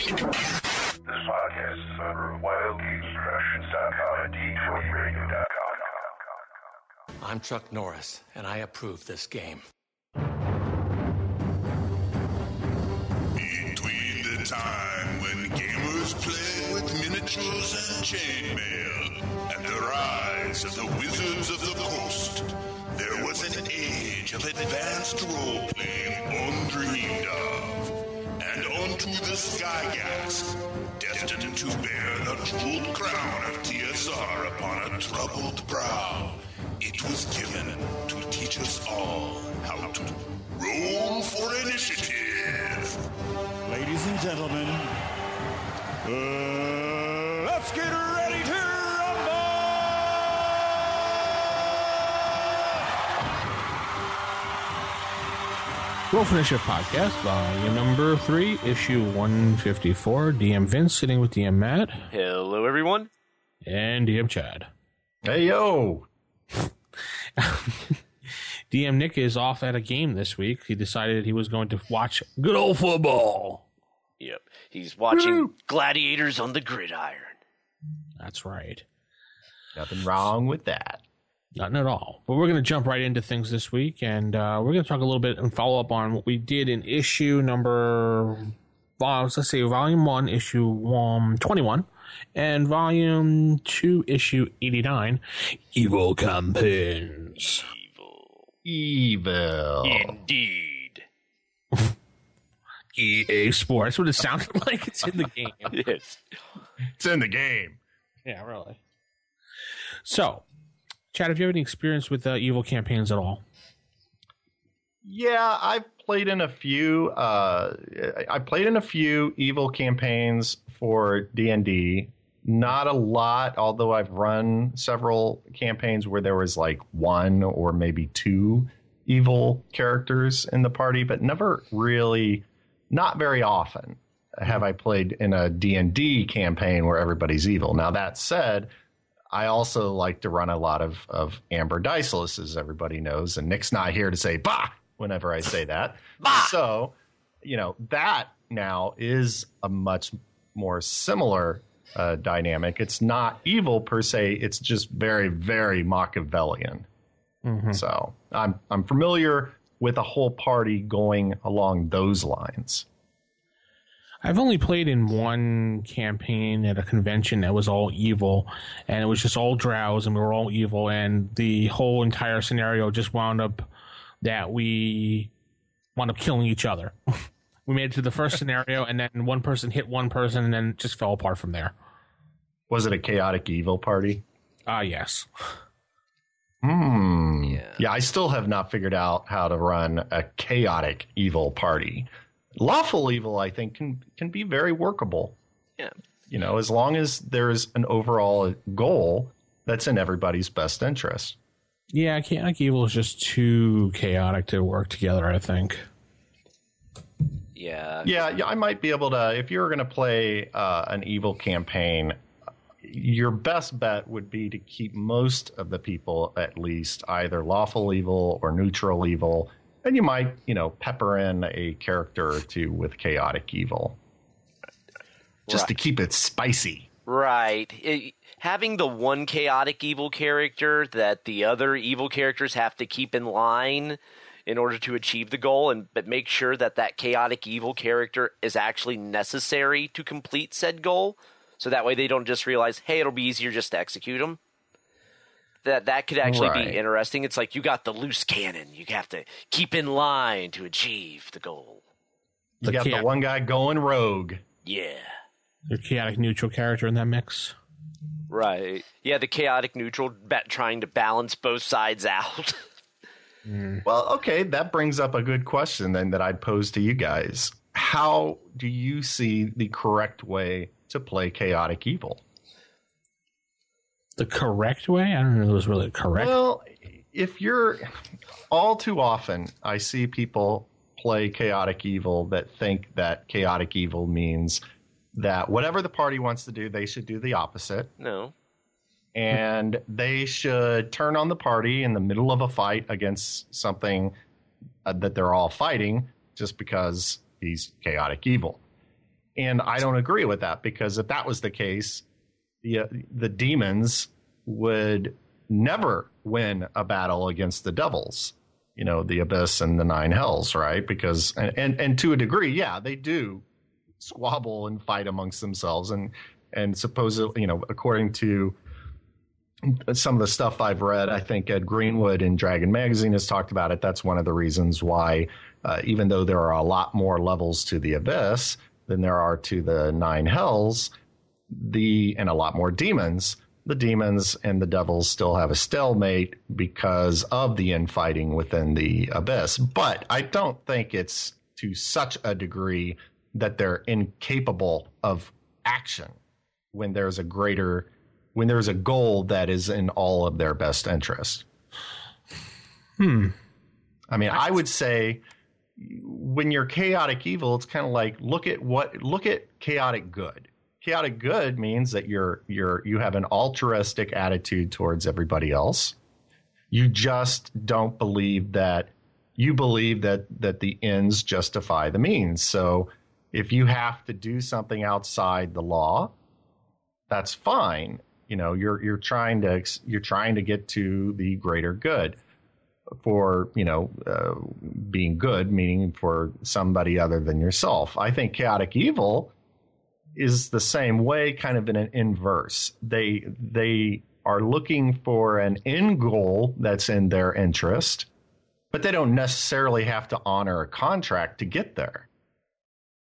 This podcast is a member of WildGamesProductions.com and D20Radio.com. I'm Chuck Norris, and I approve this game. Between the time when gamers played with miniatures and chainmail and the rise of the Wizards of the Coast, there was an age of advanced role-playing undreamed of. Onto the Gygax, destined to bear the jeweled crown of TSR upon a troubled brow, it was given to teach us all how to roll for initiative. Ladies and gentlemen, uh, let's get ready Roll Finish Initiative Podcast, volume number three, issue 154. DM Vince sitting with DM Matt Hello, everyone. and DM Chad. Hey yo! DM Nick is off at a game this week. He decided he was going to watch good old football. Yep, he's watching Gladiators on the Gridiron. That's right. Nothing wrong with that. Nothing at all. But we're going to jump right into things this week, and uh, we're going to talk a little bit and follow up on what we did in issue number, uh, let's say volume one, issue um, 21, and volume two, issue 89, Evil Campaigns. Evil. Evil. Indeed. EA Sports. That's what it sounded like. It's in the game. Yes. It's in the game. yeah, really. So, Chad, have you had any experience with uh, Evil Campaigns at all? Yeah, I've played in a few. Uh, I played in a few evil campaigns for D and D. Not a lot, although I've run several campaigns where there was like one or maybe two evil characters in the party, but never really, not very often have I played in a D&D campaign where everybody's evil. Now that said, I also like to run a lot of, of Amber Diceless, as everybody knows, and Nick's not here to say bah whenever I say that. So, you know, that now is a much more similar uh, dynamic. It's not evil per se, it's just very, very Machiavellian. So I'm I'm familiar with a whole party going along those lines. I've only played in one campaign at a convention that was all evil, and it was just all drows, and we were all evil, and the whole entire scenario just wound up that we wound up killing each other. we made it to the first scenario, and then one person hit one person, and then just fell apart from there. Was it a chaotic evil party? Ah, yes. Hmm. Yeah. Yeah, I still have not figured out how to run a chaotic evil party. Lawful evil, I think, can can be very workable. Yeah. You know, as long as there's an overall goal that's in everybody's best interest. Yeah, chaotic evil is just too chaotic to work together. I think. Yeah. Yeah, yeah, I might be able to. If you were going to play uh, an evil campaign, your best bet would be to keep most of the people at least either lawful evil or neutral evil, and you might, you know, pepper in a character or two with chaotic evil, just to keep it spicy. Right. It- having the one chaotic evil character that the other evil characters have to keep in line in order to achieve the goal, and but make sure that that chaotic evil character is actually necessary to complete said goal. So that way they don't just realize, hey, it'll be easier just to execute them. That that could actually Right. be interesting. It's like you got the loose cannon. You have to keep in line to achieve the goal. You The got chaos- the one guy going rogue. Yeah. The chaotic neutral character in that mix. Right. Yeah, the chaotic neutral ba- trying to balance both sides out. Hmm. Well, okay, that brings up a good question then that I'd pose to you guys. How do you see the correct way to play chaotic evil? The correct way? I don't know if it was really correct. Well, if you're all too often, I see people play chaotic evil that think that chaotic evil means that whatever the party wants to do, they should do the opposite. no. and they should turn on the party in the middle of a fight against something uh, that they're all fighting just because he's chaotic evil. And I don't agree with that because if that was the case, the, the demons would never win a battle against the devils, you know, the abyss and the nine hells, right? Because, and, and, and to a degree, yeah, they do squabble and fight amongst themselves. And, and supposedly, you know, according to some of the stuff I've read, I think Ed Greenwood in Dragon Magazine has talked about it. That's one of the reasons why, uh, even though there are a lot more levels to the abyss than there are to the nine hells, the and a lot more demons, the demons and the devils still have a stalemate because of the infighting within the abyss. But I don't think it's to such a degree that they're incapable of action when there's a greater when there's a goal that is in all of their best interest. Hmm. I mean, I would say when you're chaotic evil, it's kind of like look at what look at chaotic good. Chaotic good means that you're you're you have an altruistic attitude towards everybody else. You just don't believe that you believe that that the ends justify the means. So if you have to do something outside the law, that's fine. You know, you're you're trying to you're trying to get to the greater good for you know uh, being good, meaning for somebody other than yourself. I think chaotic evil is the same way, kind of in an inverse. They they are looking for an end goal that's in their interest, but they don't necessarily have to honor a contract to get there.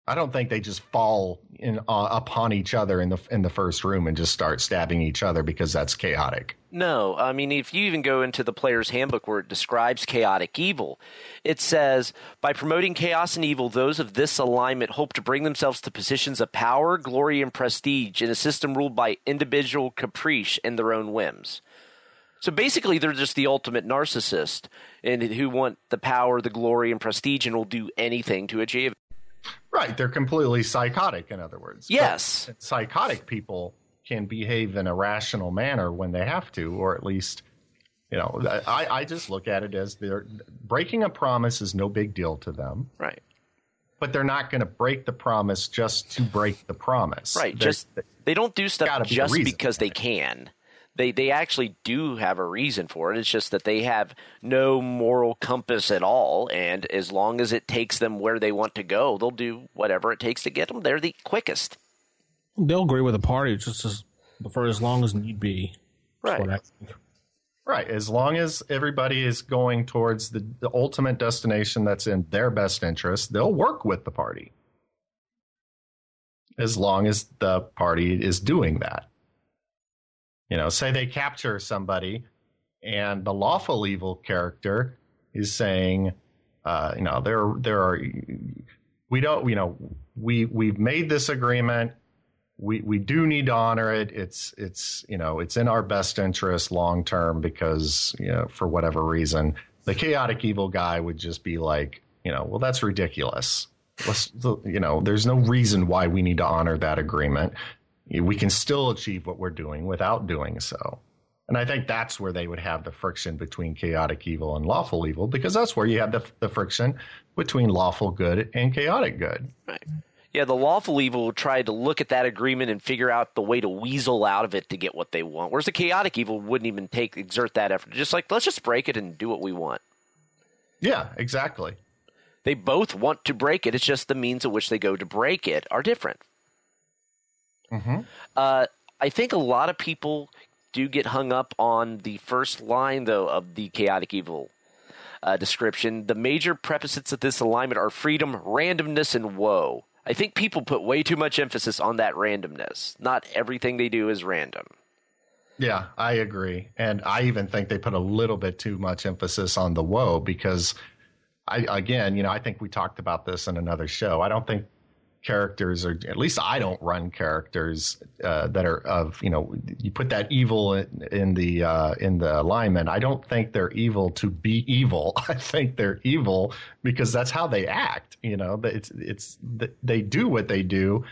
I don't think they just fall in uh, upon each other in the in the first room and just start stabbing each other because that's chaotic. No, I mean if you even go into the player's handbook where it describes chaotic evil, it says by promoting chaos and evil, those of this alignment hope to bring themselves to positions of power, glory, and prestige in a system ruled by individual caprice and their own whims. So basically, they're just the ultimate narcissist and who want the power, the glory, and prestige, and will do anything to achieve. Right, they're completely psychotic. In other words, Yes. But psychotic people can behave in a rational manner when they have to, or at least, you know, I, I just look at it as they're breaking a promise is no big deal to them, Right. but they're not going to break the promise just to break the promise. Right. They're- Just they don't do stuff just because they can. They they actually do have a reason for it. It's just that they have no moral compass at all, and as long as it takes them where they want to go, they'll do whatever it takes to get them there the quickest. They'll agree with the party just as, for as long as need be. Right. what I think. Right. As long as everybody is going towards the, the ultimate destination that's in their best interest, they'll work with the party. As long as the party is doing that. You know, say they capture somebody and the lawful evil character is saying, uh, you know, there there are we don't you know, we we've made this agreement we we do need to honor it. It's it's you know it's in our best interest long term because you know for whatever reason the chaotic evil guy would just be like you know well that's ridiculous. Let's you know there's no reason why we need to honor that agreement. We can still achieve what we're doing without doing so. And I think that's where they would have the friction between chaotic evil and lawful evil because that's where you have the, the friction between lawful good and chaotic good. Right. Yeah, the lawful evil will try to look at that agreement and figure out the way to weasel out of it to get what they want. Whereas the chaotic evil wouldn't even take exert that effort. Just like let's just break it and do what we want. Yeah, exactly. They both want to break it. It's just the means at which they go to break it are different. Hmm Uh, I think a lot of people do get hung up on the first line, though, of the chaotic evil uh, description. The major prerequisites of this alignment are freedom, randomness, and woe. I think people put way too much emphasis on that randomness. Not everything they do is random. Yeah, I agree. And I even think they put a little bit too much emphasis on the woe because I again, you know, I think we talked about this in another show. I don't think characters or at least I don't run characters uh, that are of, you know, you put that evil in, in the uh, in the alignment. I don't think they're evil to be evil. I think they're evil because that's how they act, you know. It's it's they do what they do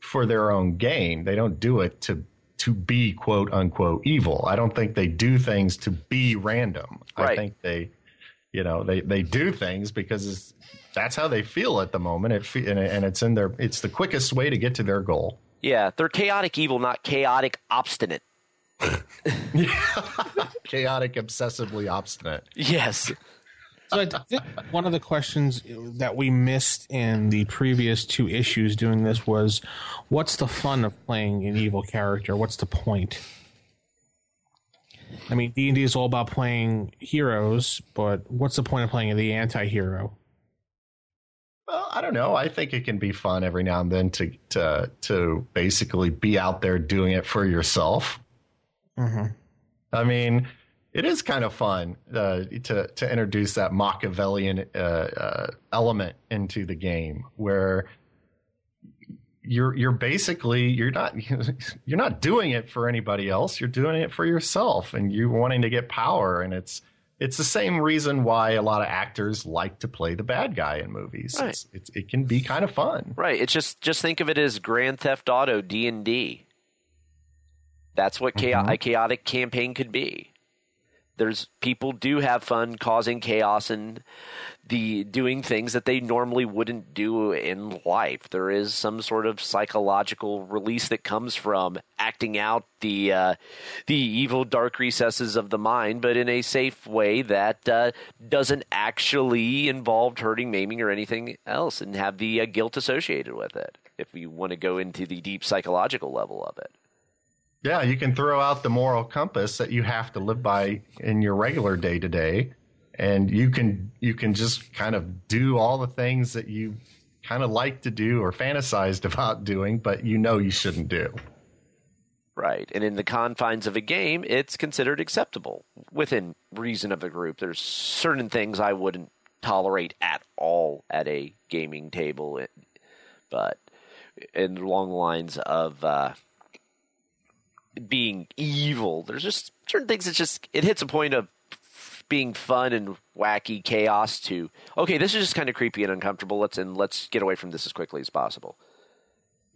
for their own gain. They don't do it to to be quote unquote evil. I don't think they do things to be random. I think they You know, they they do things because it's, that's how they feel at the moment. It fe- and, it- and it's in their it's the quickest way to get to their goal. Yeah, they're chaotic evil, not chaotic obstinate. Chaotic, obsessively obstinate. Yes. So I think one of the questions that we missed in the previous two issues doing this was, what's the fun of playing an evil character? What's the point? I mean, D and D is all about playing heroes, but what's the point of playing the anti-hero? Well, I don't know. I think it can be fun every now and then to to to basically be out there doing it for yourself. Mm-hmm. I mean, it is kind of fun uh, to to introduce that Machiavellian uh, uh, element into the game, where you're you're basically you're not you're not doing it for anybody else. You're doing it for yourself, and you're wanting to get power. And it's it's the same reason why a lot of actors like to play the bad guy in movies. Right. It's, it's, it can be kind of fun. Right. It's just just think of it as Grand Theft Auto D and D. That's what chao- mm-hmm. a chaotic campaign could be. There's people do have fun causing chaos and the doing things that they normally wouldn't do in life. There is some sort of psychological release that comes from acting out the uh, the evil dark recesses of the mind, but in a safe way that uh, doesn't actually involve hurting, maiming, or anything else, and have the uh, guilt associated with it. If you want to go into the deep psychological level of it. Yeah, you can throw out the moral compass that you have to live by in your regular day to day, and you can you can just kind of do all the things that you kind of like to do or fantasized about doing, but you know you shouldn't do. Right. And in the confines of a game, it's considered acceptable within reason of a group. There's certain things I wouldn't tolerate at all at a gaming table, but in along the lines of uh, being evil, there's just certain things that just it hits a point of being fun and wacky chaos to okay, this is just kind of creepy and uncomfortable. Let's and let's get away from this as quickly as possible.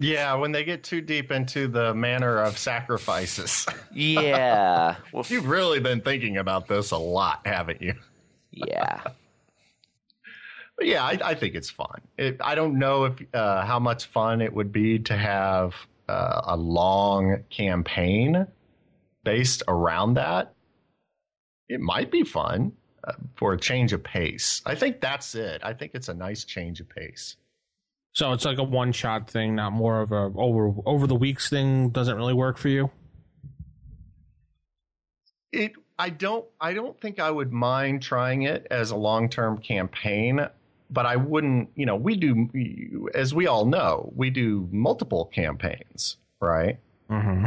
Yeah, when they get too deep into the manner of sacrifices, Yeah. well, you've really been thinking about this a lot, haven't you? yeah. But yeah, I, I think it's fun. It, I don't know if uh, how much fun it would be to have uh, a long campaign based around that. It might be fun uh, for a change of pace. I think that's it. I think it's a nice change of pace. So it's like a one-shot thing, not more of a over over the weeks thing. Doesn't really work for you. It. I don't. I don't think I would mind trying it as a long-term campaign, but I wouldn't. You know, we do, as we all know, we do multiple campaigns, right? Mm-hmm.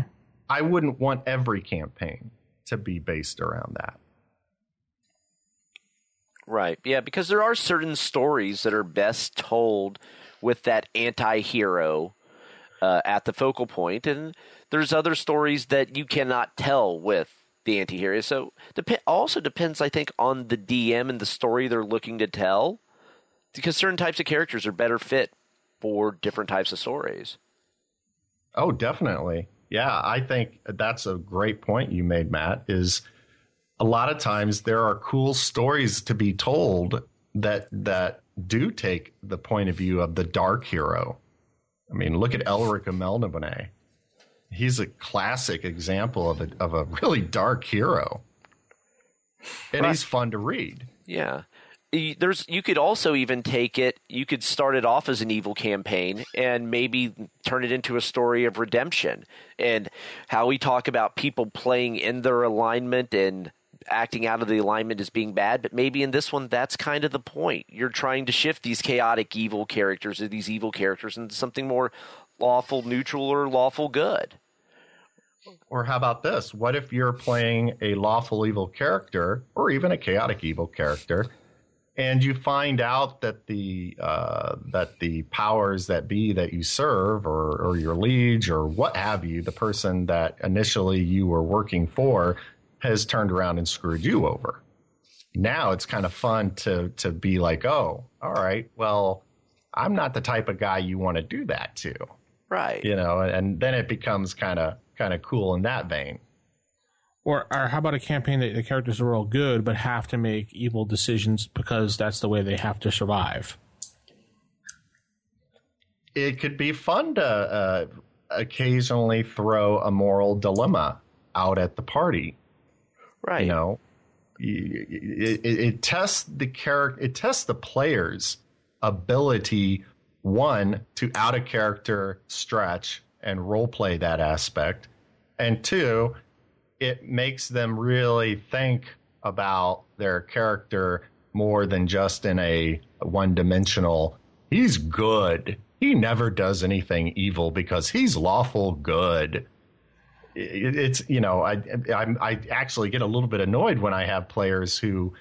I wouldn't want every campaign to be based around that. Right. Yeah, because there are certain stories that are best told with that anti-hero uh, at the focal point, and there's other stories that you cannot tell with the anti-hero. So dep- also depends, I think, on the DM and the story they're looking to tell, because certain types of characters are better fit for different types of stories. Oh, definitely. Yeah, I think that's a great point you made, Matt. Is a lot of times there are cool stories to be told that that do take the point of view of the dark hero. I mean, look at Elric of Melniboné. He's a classic example of a of a really dark hero, and he's fun to read. Yeah. There's you could also even take it you could start it off as an evil campaign and maybe turn it into a story of redemption and how we talk about people playing in their alignment and acting out of the alignment as being bad but maybe in this one that's kind of the point you're trying to shift these chaotic evil characters or these evil characters into something more lawful neutral or lawful good Or how about this? What if you're playing a lawful evil character, or even a chaotic evil character, and you find out that the uh, that the powers that be that you serve, or, or your liege, or what have you, the person that initially you were working for, has turned around and screwed you over. Now it's kind of fun to to be like, oh, all right, well, I'm not the type of guy you want to do that to right you know and then it becomes kind of kind of cool in that vein Or, or how about a campaign that the characters are all good but have to make evil decisions because that's the way they have to survive? It could be fun to uh, occasionally throw a moral dilemma out at the party. Right. You know, it, it, it tests the character, it tests the player's ability, one, to out of character stretch and role play that aspect, and two, it makes them really think about their character more than just in a one dimensional, he's good. He never does anything evil because he's lawful good. It, it's, you know, I, I, I actually get a little bit annoyed when I have players who,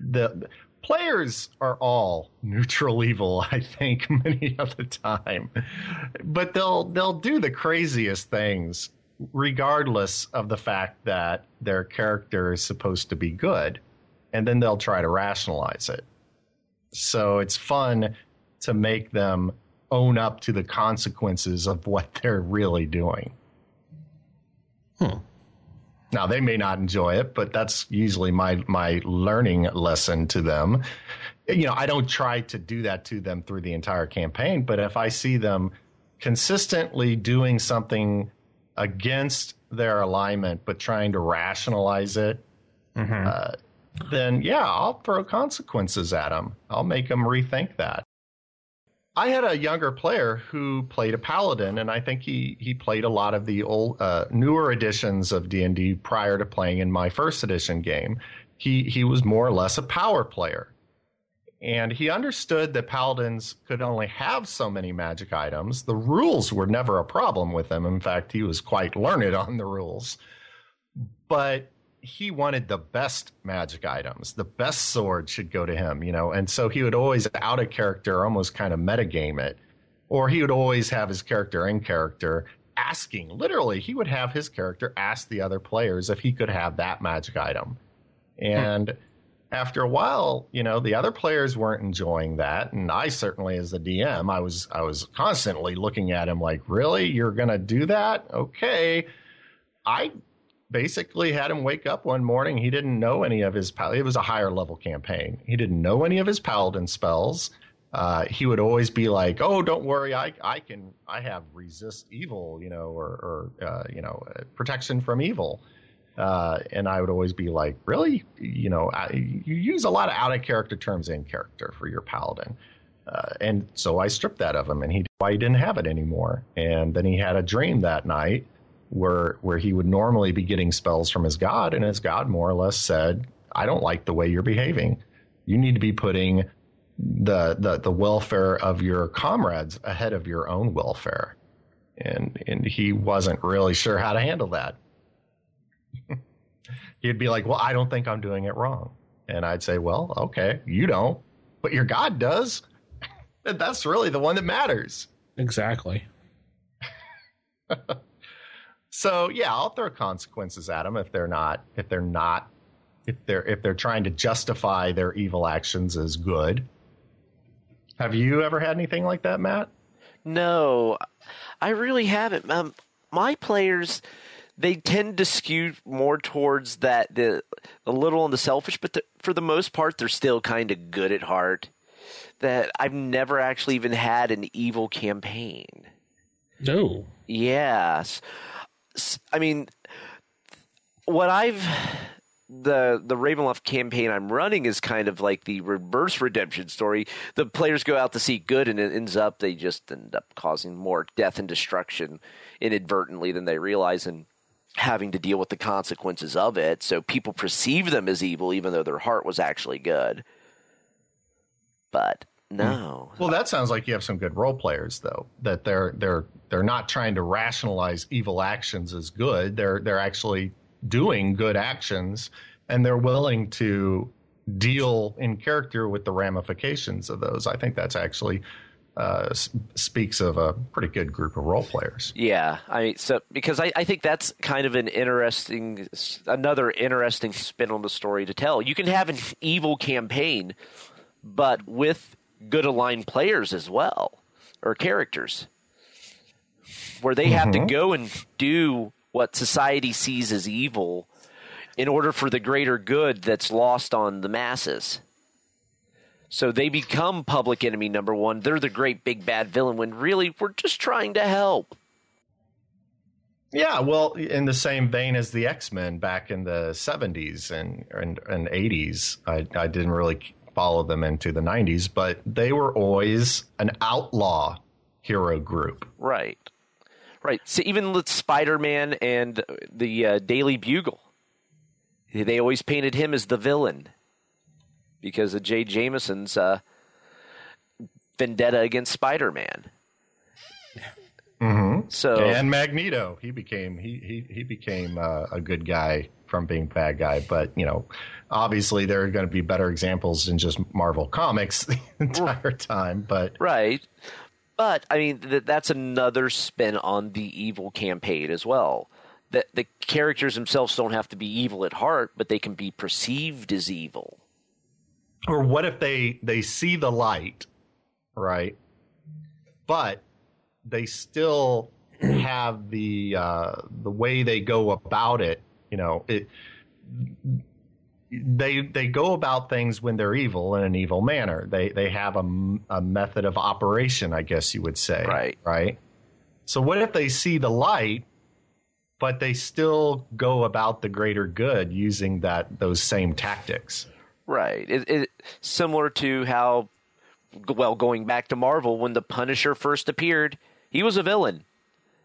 the players are all neutral evil, I think, many of the time. But they'll, they'll do the craziest things regardless of the fact that their character is supposed to be good. And then they'll try to rationalize it. So it's fun to make them own up to the consequences of what they're really doing. Hmm. Now they may not enjoy it, but that's usually my my learning lesson to them. You know, I don't try to do that to them through the entire campaign, but if I see them consistently doing something against their alignment, but trying to rationalize it, mm-hmm. uh, then yeah, I'll throw consequences at them. I'll make them rethink that. I had a younger player who played a paladin, and I think he he played a lot of the old uh, newer editions of D and D prior to playing in my first edition game. He he was more or less a power player, and he understood that paladins could only have so many magic items. The rules were never a problem with him. In fact, he was quite learned on the rules, but he wanted the best magic items. The best sword should go to him, you know. And so he would always out of character, almost kind of metagame it, or he would always have his character in character asking. Literally, he would have his character ask the other players if he could have that magic item. And after a while, you know, the other players weren't enjoying that, and I certainly, as the DM, I was I was constantly looking at him like, "Really, you're gonna do that? Okay." I basically had him wake up one morning. He didn't know any of his. It was a higher level campaign. He didn't know any of his paladin spells. Uh, he would always be like, "Oh, don't worry, I I can I have resist evil, you know, or or uh, you know, uh, protection from evil." Uh, and I would always be like, "Really? You know, I, you use a lot of out of character terms in character for your paladin." Uh, and so I stripped that of him, and he why he didn't have it anymore. And then he had a dream that night where where he would normally be getting spells from his god, and his god more or less said, "I don't like the way you're behaving. You need to be putting the the, the welfare of your comrades ahead of your own welfare." And and he wasn't really sure how to handle that. He'd be like, "Well, I don't think I'm doing it wrong," and I'd say, "Well, okay, you don't, but your God does." that's really the one that matters. Exactly. So yeah, I'll throw consequences at them if they're not if they're not if they're if they're trying to justify their evil actions as good. Have you ever had anything like that, Matt? No, I really haven't. Um, my players, they tend to skew more towards that the a little on the selfish, but the, for the most part, they're still kind of good at heart. That I've never actually even had an evil campaign. No. Yes. I mean, what I've the the Ravenloft campaign I'm running is kind of like the reverse redemption story. The players go out to seek good, and it ends up they just end up causing more death and destruction inadvertently than they realize, and having to deal with the consequences of it. So people perceive them as evil, even though their heart was actually good. But no. Well, that sounds like you have some good role players, though. That they're they're they're not trying to rationalize evil actions as good. They're they're actually doing good actions, and they're willing to deal in character with the ramifications of those. I think that's actually uh, speaks of a pretty good group of role players. Yeah, I mean, so because I, I think that's kind of an interesting, another interesting spin on the story to tell. You can have an evil campaign, but with good aligned players as well or characters where they mm-hmm. have to mm-hmm. go and do what society sees as evil in order for the greater good that's lost on the masses. So they become public enemy number one. They're the great big bad villain when really we're just trying to help. Yeah, well, in the same vein as the X Men back in the seventies and and, and eighties, I, I didn't really follow them into the nineties, but they were always an outlaw hero group. Right, right. So even with Spider Man and the uh, Daily Bugle, they always painted him as the villain because of Jay Jameson's uh, vendetta against Spider Man. Mm-hmm. So and Magneto, he became he he he became uh, a good guy from being bad guy. But you know, obviously there are going to be better examples than just Marvel comics the entire time. But right, but I mean th- that's another spin on the evil campaign as well. That the characters themselves don't have to be evil at heart, but they can be perceived as evil. or what if they they see the light, right? But they still have the uh, the way they go about it. You know, it they they go about things when they're evil in an evil manner. They they have a, a method of operation, I guess you would say. Right. Right. So what if they see the light, but they still go about the greater good using that those same tactics? Right. It, it similar to how, well, going back to Marvel, when the Punisher first appeared, he was a villain,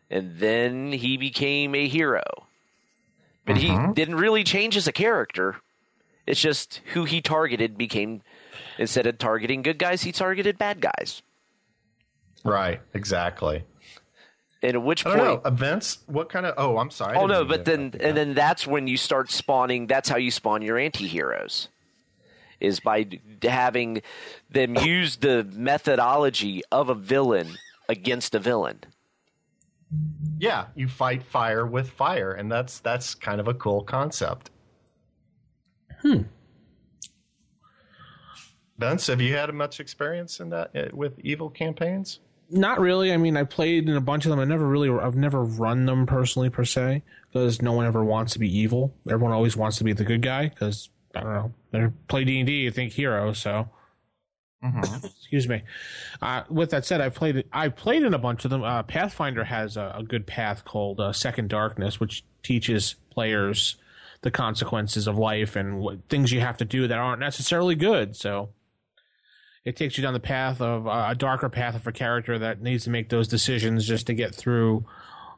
and then he became a hero. But he mm-hmm. didn't really change as a character. It's just who he targeted became. Instead of targeting good guys, he targeted bad guys. Right. Exactly. And at which I point, don't know events. What kind of? Oh, I'm sorry. Oh no, but then and then that's when you start spawning. That's how you spawn your anti-heroes. Is by having them use the methodology of a villain against a villain. yeah, you fight fire with fire, and that's that's kind of a cool concept. Hmm. Vince, have you had much experience in that uh, with evil campaigns? Not really. I mean, I played in a bunch of them. I never really, I've never run them personally per se because no one ever wants to be evil. Everyone always wants to be the good guy because I don't know. They play D and D, you think hero. So, excuse me. Uh, with that said, I played. I played in a bunch of them. Uh, Pathfinder has a, a good path called uh, Second Darkness, which teaches players the consequences of life and what things you have to do that aren't necessarily good. So it takes you down the path of uh, a darker path of a character that needs to make those decisions just to get through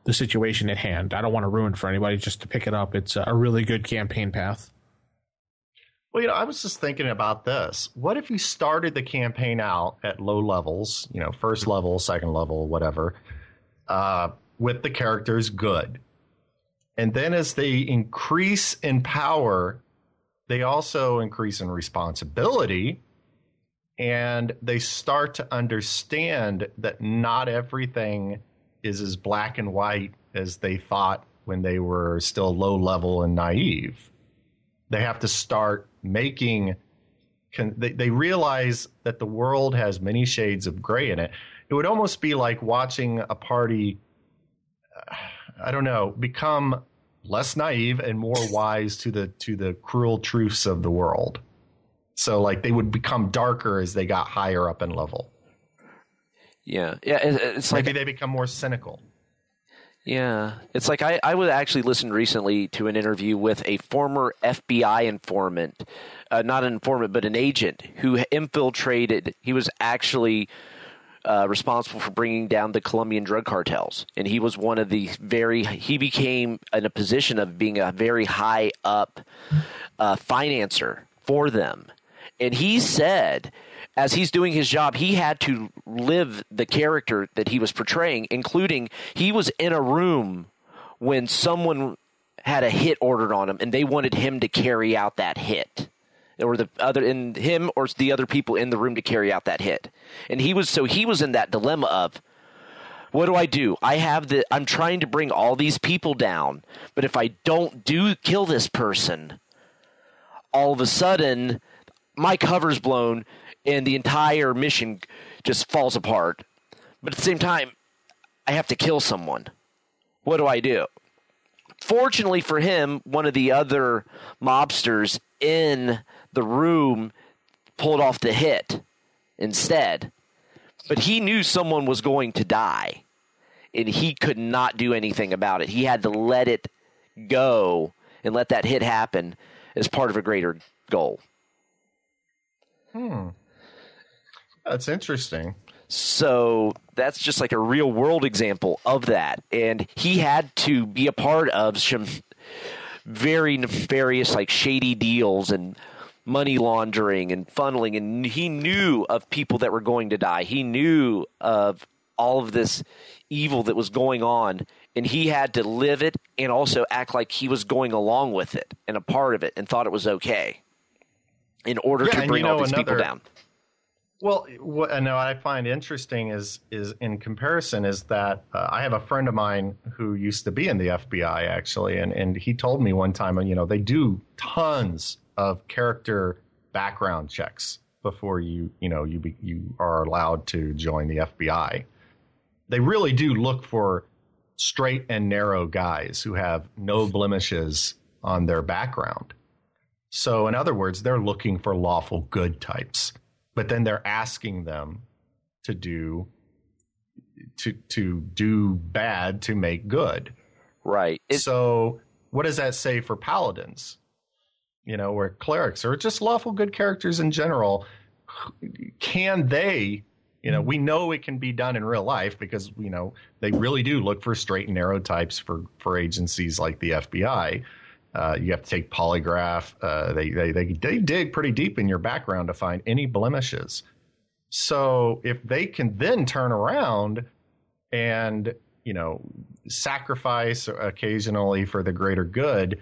the situation at hand. I don't want to ruin for anybody. Just to pick it up, it's a really good campaign path. Well, you know, I was just thinking about this. What if you started the campaign out at low levels, you know, first level, second level, whatever, uh, with the characters good. And then as they increase in power, they also increase in responsibility and they start to understand that not everything is as black and white as they thought when they were still low level and naive. They have to start making they, they realize that the world has many shades of gray in it. It would almost be like watching a party uh, i don't know become less naive and more wise to the to the cruel truths of the world so like they would become darker as they got higher up in level Yeah, yeah. it- It's like maybe they become more cynical Yeah, it's like I, I would actually listen recently to an interview with a former FBI informant, uh, not an informant, but an agent who infiltrated. He was actually uh, responsible for bringing down the Colombian drug cartels, and he was one of the very. He became in a position of being a very high up uh, financer for them, and he said as he's doing his job, he had to live the character that he was portraying, including he was in a room when someone had a hit ordered on him and they wanted him to carry out that hit. Or the other in him or the other people in the room to carry out that hit. And he was so he was in that dilemma of what do I do? I have the I'm trying to bring all these people down, but if I don't do kill this person, all of a sudden my cover's blown and the entire mission just falls apart. But at the same time, I have to kill someone. What do I do? Fortunately for him, one of the other mobsters in the room pulled off the hit instead. But he knew someone was going to die, and he could not do anything about it. He had to let it go and let that hit happen as part of a greater goal. Hmm. That's interesting. So that's just like a real world example of that. And he had to be a part of some very nefarious, like shady deals and money laundering and funneling. And he knew of people that were going to die. He knew of all of this evil that was going on. And he had to live it and also act like he was going along with it and a part of it and thought it was okay in order Yeah, to bring you know, all these people another- down. Well, what I know I find interesting is is in comparison is that uh, I have a friend of mine who used to be in the FBI actually, and and he told me one time, you know, they do tons of character background checks before you you know you be, you are allowed to join the FBI. They really do look for straight and narrow guys who have no blemishes on their background. So, in other words, they're looking for lawful good types, but then they're asking them to do to to do bad to make good. Right. It- so, what does that say for paladins? You know, or clerics or just lawful good characters in general? Can they? You know, we know it can be done in real life because you know they really do look for straight and narrow types for for agencies like the FBI. Uh, you have to take polygraph. Uh, they, they they they dig pretty deep in your background to find any blemishes. So if they can then turn around and you know sacrifice occasionally for the greater good,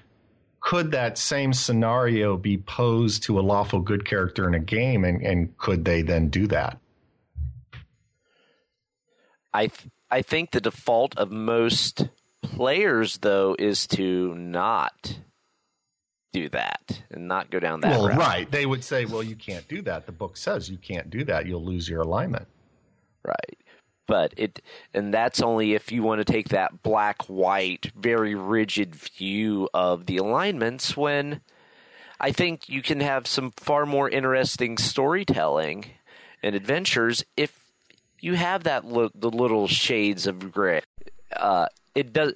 could that same scenario be posed to a lawful good character in a game, and, and could they then do that? I th- I think the default of most players though is to not do that and not go down that well, route. right. They would say, well, you can't do that. The book says you can't do that. You'll lose your alignment. Right. But it and that's only if you want to take that black white very rigid view of the alignments when I think you can have some far more interesting storytelling and adventures if you have that li- the little shades of gray. Uh, it does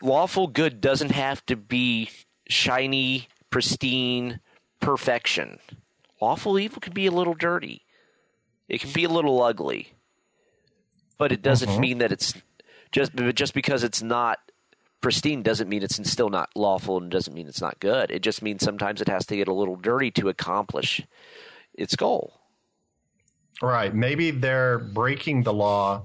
lawful good doesn't have to be shiny, pristine perfection. Lawful evil can be a little dirty. It can be a little ugly. But it doesn't mm-hmm. mean that it's just just because it's not pristine doesn't mean it's still not lawful and doesn't mean it's not good. It just means sometimes it has to get a little dirty to accomplish its goal. Right. Maybe they're breaking the law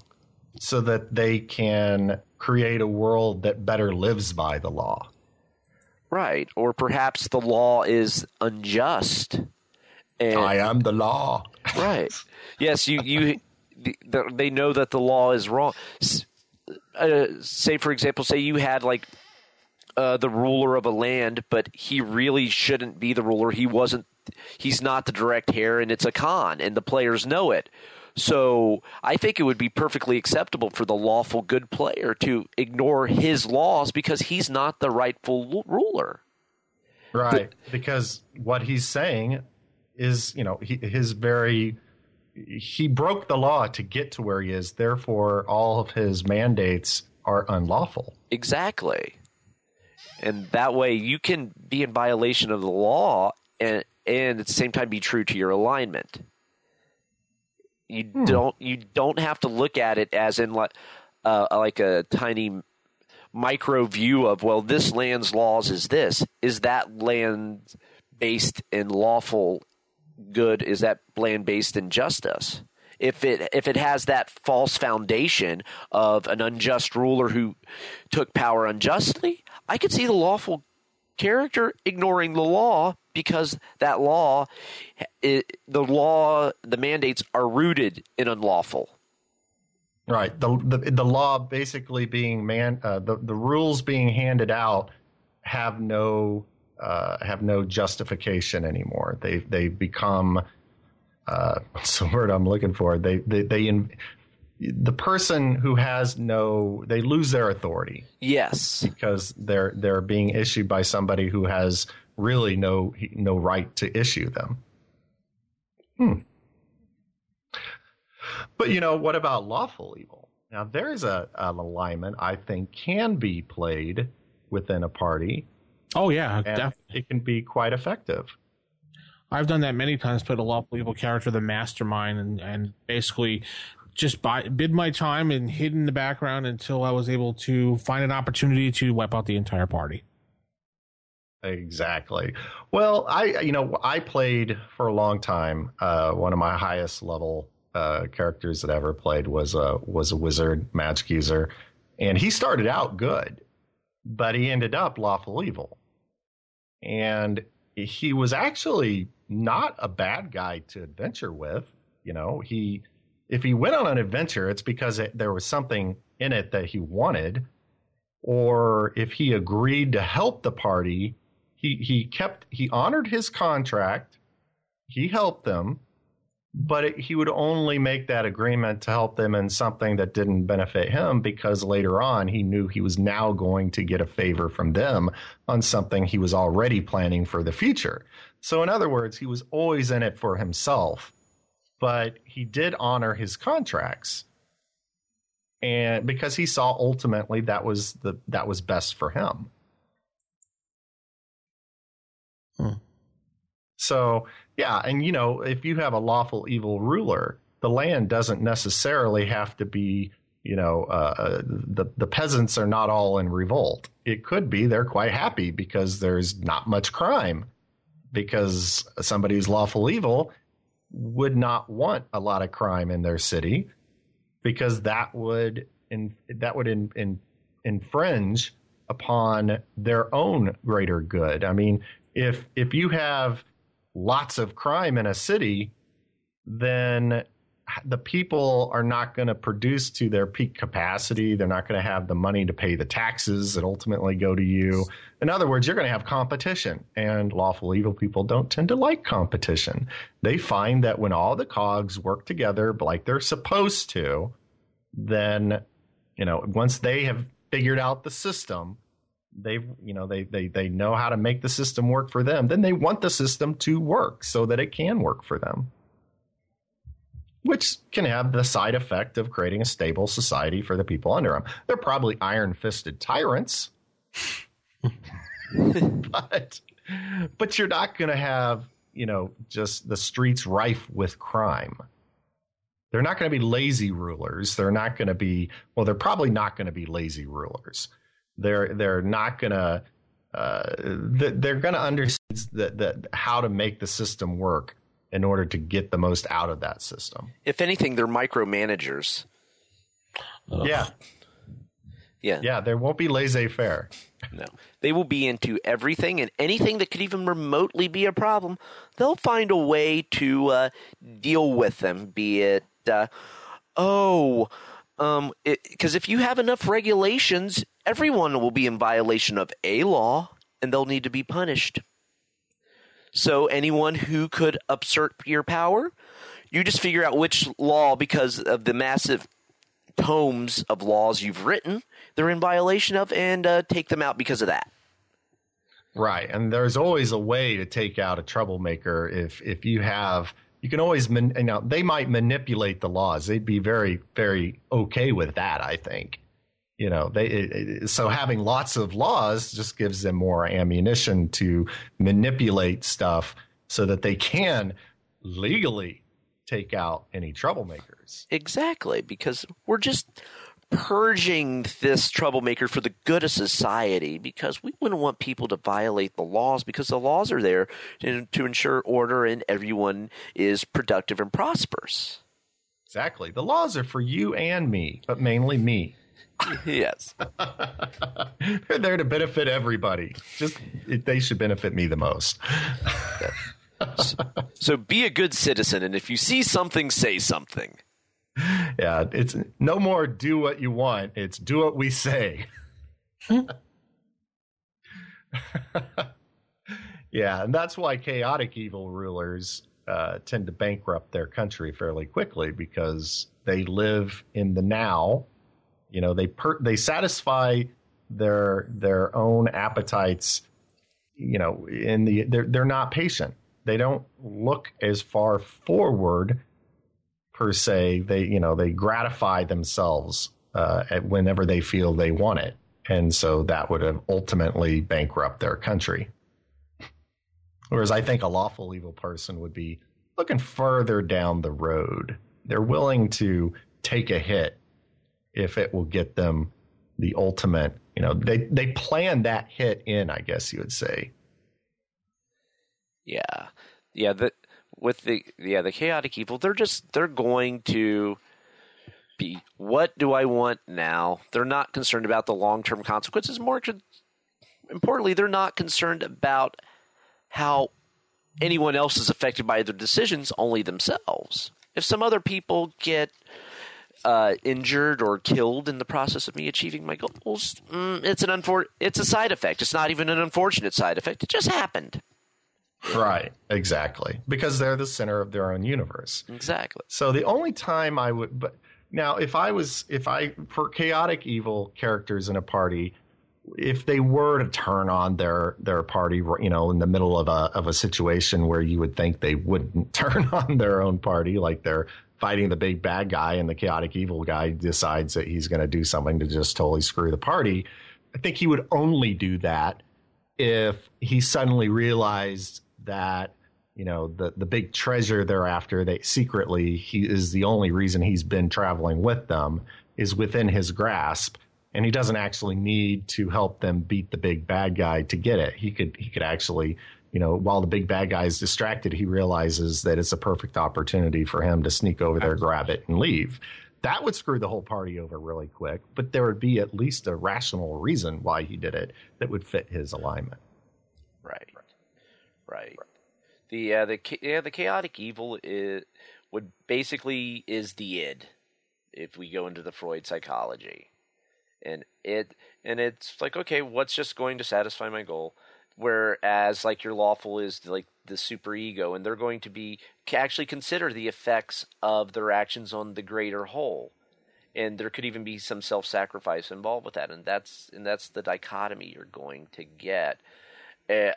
so that they can create a world that better lives by the law. Right. Or perhaps the law is unjust. And I am the law. right. Yes, you you they know that the law is wrong. Uh, say for example, say you had like uh, the ruler of a land, but he really shouldn't be the ruler. He wasn't. He's not the direct heir, and it's a con, and the players know it. So I think it would be perfectly acceptable for the lawful good player to ignore his laws because he's not the rightful ruler. Right. because what he's saying is, you know, he, his very he broke the law to get to where he is. Therefore, all of his mandates are unlawful. Exactly. And that way you can be in violation of the law and and at the same time be true to your alignment. You don't you don't have to look at it as in like uh, like a tiny micro view of well this land's laws is this is that land based in lawful good is that land based injustice? if it if it has that false foundation of an unjust ruler who took power unjustly i could see the lawful character ignoring the law because that law it, the law the mandates are rooted in unlawful Right. The the, the law basically being man uh, the the rules being handed out have no uh, have no justification anymore. They they become uh, what's the word I'm looking for? They they they in, the person who has no they lose their authority Yes. because they're they're being issued by somebody who has really no no right to issue them. Hmm. But you know what about lawful evil? Now there's a an alignment I think can be played within a party, Oh yeah, definitely. it can be quite effective. I've done that many times. Played a lawful evil character, the mastermind, and and basically just buy, bid my time and hid in the background until I was able to find an opportunity to wipe out the entire party. Exactly. Well, I you know I played for a long time. Uh, one of my highest level uh, characters that I ever played was a was a wizard, magic user, and he started out good, but he ended up lawful evil, and he was actually not a bad guy to adventure with. You know, he if he went on an adventure, it's because it, there was something in it that he wanted, or if he agreed to help the party he he kept he honored his contract. He helped them but it, he would only make that agreement to help them in something that didn't benefit him because later on he knew he was now going to get a favor from them on something he was already planning for the future. So in other words he was always in it for himself but he did honor his contracts. And because he saw ultimately that was the that was best for him. Hmm. So, yeah, and you know, if you have a lawful evil ruler, the land doesn't necessarily have to be, you know, uh, the the peasants are not all in revolt. It could be they're quite happy because there's not much crime, because somebody who's lawful evil would not want a lot of crime in their city, because that would in, that would in, in, infringe upon their own greater good. I mean, if if you have lots of crime in a city, then the people are not going to produce to their peak capacity. They're not going to have the money to pay the taxes that ultimately go to you. In other words, you're going to have competition, and lawful evil people don't tend to like competition. They find that when all the cogs work together like they're supposed to, then, you know, once they have figured out the system, they you know they they they know how to make the system work for them then they want the system to work so that it can work for them. Which can have the side effect of creating a stable society for the people under them they're probably iron-fisted tyrants. But but you're not going to have you know just the streets rife with crime. They're not going to be lazy rulers. They're not going to be well they're probably not going to be lazy rulers they're they're not gonna uh, they're gonna understand that that how to make the system work in order to get the most out of that system. If anything, they're micromanagers. Yeah, Yeah. yeah, there won't be laissez faire. No. They will be into everything and anything that could even remotely be a problem. They'll find a way to uh, deal with them, be it, uh, oh, um, because if you have enough regulations, everyone will be in violation of a law and they'll need to be punished. So anyone who could usurp your power, you just figure out which law, because of the massive tomes of laws you've written, they're in violation of, and uh, take them out because of that. Right, and there's always a way to take out a troublemaker if if you have. You can always, man, you know, they might manipulate the laws. They'd be very, very okay with that. I think, you know, they it, so having lots of laws just gives them more ammunition to manipulate stuff so that they can legally take out any troublemakers. Exactly, because we're just purging this troublemaker for the good of society because we wouldn't want people to violate the laws because the laws are there to, to ensure order and everyone is productive and prosperous. Exactly. The laws are for you and me, but mainly me. yes. They're there to benefit everybody. Just it, they should benefit me the most. So be a good citizen, and if you see something, say something. Yeah, it's no more do what you want. It's do what we say. yeah, and that's why chaotic evil rulers uh, tend to bankrupt their country fairly quickly because They live in the now. You know, they per- they satisfy their their own appetites. You know, in the they're they're not patient. They don't look as far forward per se. They you know they gratify themselves uh, at whenever they feel they want it, and so that would have ultimately bankrupt their country. Whereas I think a lawful evil person would be looking further down the road. They're willing to take a hit if it will get them the ultimate. You know, they they plan that hit in. I guess you would say. Yeah, yeah. The with the yeah the chaotic evil, they're just they're going to be. What do I want now? They're not concerned about the long term consequences. More importantly, they're not concerned about how anyone else is affected by their decisions, only themselves. If some other people get uh, injured or killed in the process of me achieving my goals, mm, it's an unfor- it's a side effect. It's not even an unfortunate side effect. It just happened. Right, exactly. Because they're the center of their own universe. Exactly. So the only time I would but now if I was if I for chaotic evil characters in a party if they were to turn on their their party, you know, in the middle of a of a situation where you would think they wouldn't turn on their own party, like they're fighting the big bad guy and the chaotic evil guy decides that he's going to do something to just totally screw the party, I think he would only do that if he suddenly realized that you know the the big treasure they're after that secretly he is the only reason he's been traveling with them is within his grasp and he doesn't actually need to help them beat the big bad guy to get it. He could he could actually, you know, while the big bad guy is distracted, he realizes that it's a perfect opportunity for him to sneak over there, grab it, and leave. That would screw the whole party over really quick, but there would be at least a rational reason why he did it that would fit his alignment. Right. Right. The uh, the yeah the chaotic evil is would basically is the id if we go into the Freud psychology and it and it's like okay what's just going to satisfy my goal whereas like your lawful is like the super ego and they're going to be actually consider the effects of their actions on the greater whole. And there could even be some self-sacrifice involved with that and that's and that's the dichotomy you're going to get. Uh,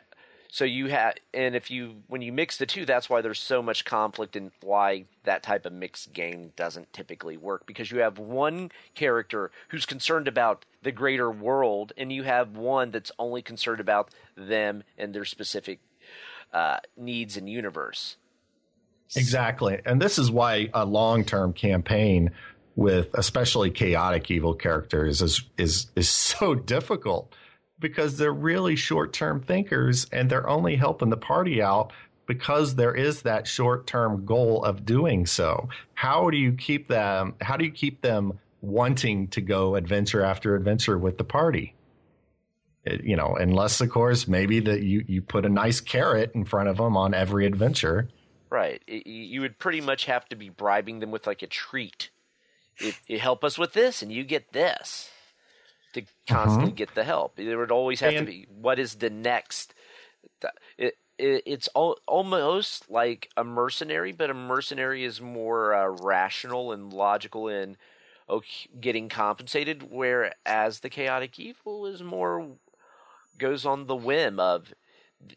so you have, and if you when you mix the two, that's why there's so much conflict and why that type of mixed game doesn't typically work because you have one character who's concerned about the greater world, and you have one that's only concerned about them and their specific uh, needs and universe. Exactly, and this is why a long-term campaign with especially chaotic evil characters is is is so difficult because they're really short term thinkers and they're only helping the party out because there is that short term goal of doing so. How do you keep them? How do you keep them wanting to go adventure after adventure with the party? It, you know, unless of course maybe that you you put a nice carrot in front of them on every adventure. Right. It, you would pretty much have to be bribing them with like a treat. It, it help us with this, and you get this to constantly uh-huh. get the help. There would always have and, to be what is the next. It, it, it's all, almost like a mercenary, but a mercenary is more uh, rational and logical in okay, getting compensated, whereas the chaotic evil is more goes on the whim of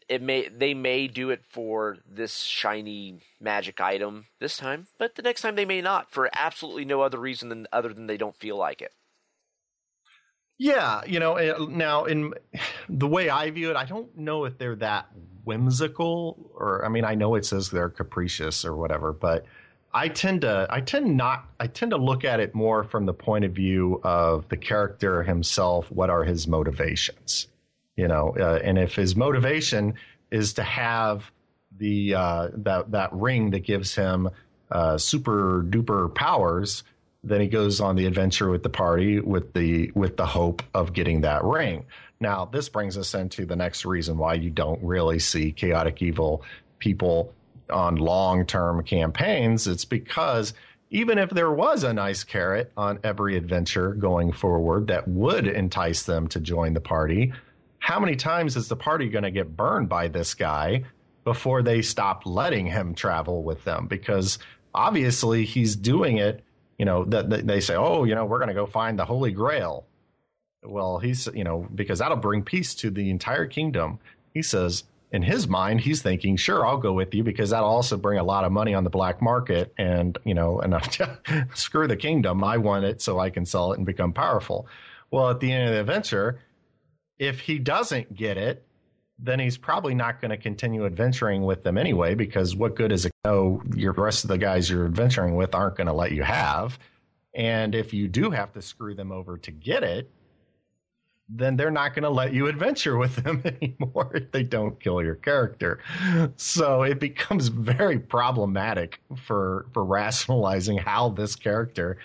it may they may do it for this shiny magic item this time, but the next time they may not for absolutely no other reason than other than they don't feel like it. Yeah, you know, eh, now in the way I view it, I don't know if they're that whimsical or I mean, I know it says they're capricious or whatever, but I tend to I tend not I tend to look at it more from the point of view of the character himself, what are his motivations? You know, uh, and if his motivation is to have the uh, that that ring that gives him uh, super duper powers, then he goes on the adventure with the party with the with the hope of getting that ring. Now, this brings us into the next reason why you don't really see chaotic evil people on long-term campaigns. It's because even if there was a nice carrot on every adventure going forward that would entice them to join the party, how many times is the party going to get burned by this guy before they stop letting him travel with them? Because obviously he's doing it you know, that that they say, oh, you know, we're going to go find the Holy Grail. Well, he's, you know, because that'll bring peace to the entire kingdom. He says, in his mind, he's thinking, sure, I'll go with you because that'll also bring a lot of money on the black market. And, you know, and screw the kingdom. I want it so I can sell it and become powerful. Well, at the end of the adventure, if he doesn't get it, then he's probably not going to continue adventuring with them anyway, because what good is it? Oh, your rest of the guys you're adventuring with aren't going to let you have. And if you do have to screw them over to get it, then they're not going to let you adventure with them anymore if they don't kill your character. So it becomes very problematic for for rationalizing how this character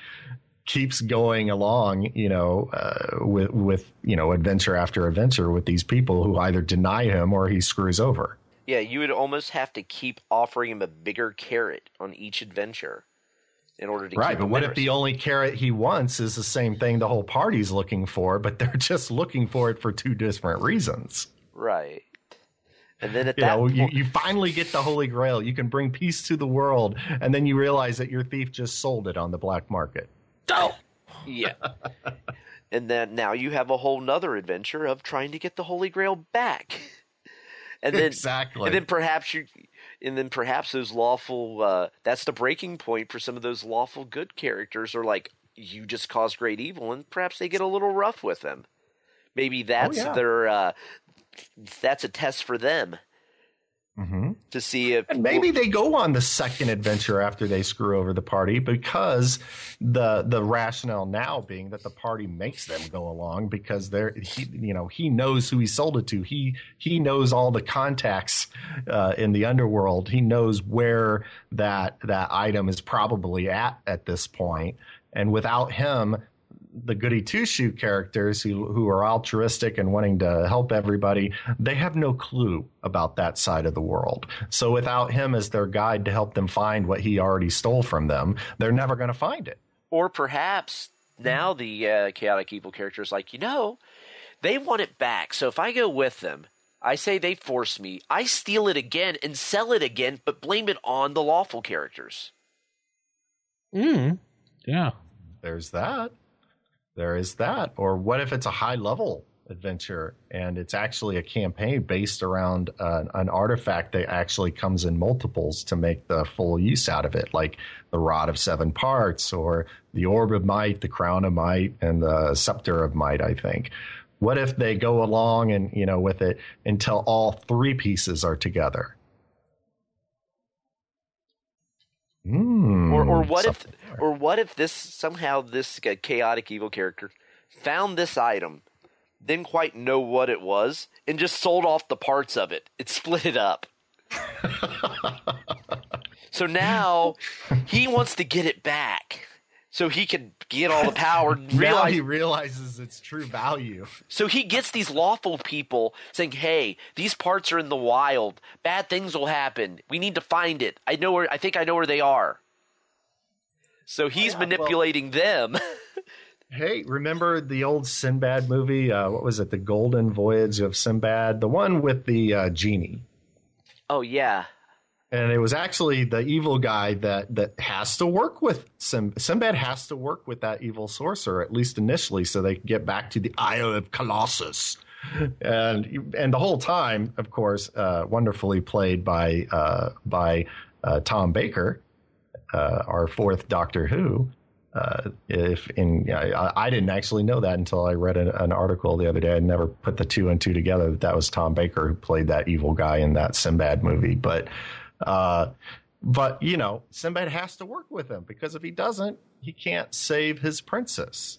keeps going along, you know, uh, with with you know adventure after adventure with these people who either deny him or he screws over. Yeah, you would almost have to keep offering him a bigger carrot on each adventure in order to keep. right. But what if the only carrot he wants is the same thing the whole party's looking for, but they're just looking for it for two different reasons? right? And then at You that know, you, you finally get the Holy Grail. You can bring peace to the world, and then you realize that your thief just sold it on the black market. Yeah. and then now you have a whole nother adventure of trying to get the Holy Grail back. And then Exactly. And then perhaps you and then perhaps those lawful uh that's the breaking point for some of those lawful good characters are like you just caused great evil and perhaps they get a little rough with them. Maybe that's yeah. their uh that's a test for them Mm-hmm. to see if And maybe they go on the second adventure after they screw over the party because the the rationale now being that the party makes them go along because they're he, you know he knows who he sold it to. He he knows all the contacts uh, in the underworld. He knows where that that item is probably at at this point. And without him the goody two shoe characters who who are altruistic and wanting to help everybody, they have no clue about that side of the world. So without him as their guide to help them find what he already stole from them, they're never going to find it. or perhaps now the uh, chaotic evil character is like, you know, they want it back. So if I go with them, I say they force me, I steal it again and sell it again, but blame it on the lawful characters. Mm. Yeah. There's that. There is that. Or what if it's a high level adventure and it's actually a campaign based around uh, an artifact that actually comes in multiples to make the full use out of it, like the Rod of Seven Parts or the Orb of Might, the Crown of Might, and the Scepter of Might, I think. What if they go along and, you know, with it until all three pieces are together? Hmm, Or or what if something or what if this somehow this uh, chaotic evil character found this item, didn't quite know what it was, and just sold off the parts of it. It split it up. so now he wants to get it back. So he can get all the power. now Realize, he realizes its true value. so he gets these lawful people saying, "Hey, these parts are in the wild. Bad things will happen. We need to find it. I know where. I think I know where they are." So he's Yeah, well- manipulating them. Hey, remember the old Sinbad movie? Uh, what was it? The Golden Voyage of Sinbad, the one with the uh, genie. oh yeah, And it was actually the evil guy that that has to work with Sim- Sinbad has to work with that evil sorcerer at least initially, so they can get back to the Isle of Colossus. And and the whole time, of course, uh, wonderfully played by uh, by uh, Tom Baker, uh, our fourth Doctor Who. Uh, if in I, I didn't actually know that until I read an, an article the other day. I never put the two and two together. That that was Tom Baker who played that evil guy in that Sinbad movie. But uh, but you know, Sinbad has to work with him because if he doesn't, he can't save his princess.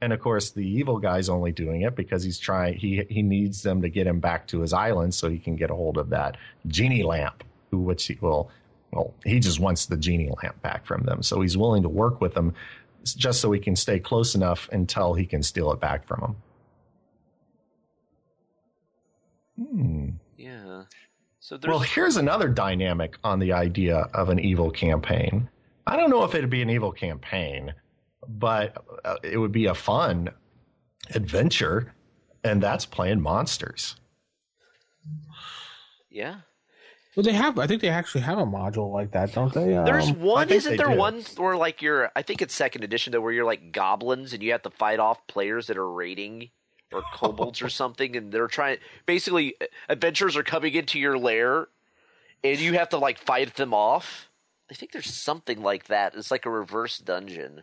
And of course, the evil guy's only doing it because he's trying. He he needs them to get him back to his island so he can get a hold of that genie lamp, which he will. Well, he just wants the genie lamp back from them, so he's willing to work with them just so he can stay close enough until he can steal it back from them. Hmm. yeah. So Well, here's another dynamic on the idea of an evil campaign. I don't know if it'd be an evil campaign, but uh, it would be a fun adventure, and that's playing monsters. yeah. Well, they have. I think they actually have a module like that, don't they? Um, There's one, isn't there do. one where like you're? I think it's second edition though, where you're like goblins and you have to fight off players that are raiding or kobolds or something, and they're trying. Basically, adventurers are coming into your lair, and you have to like fight them off. I think there's something like that. It's like a reverse dungeon,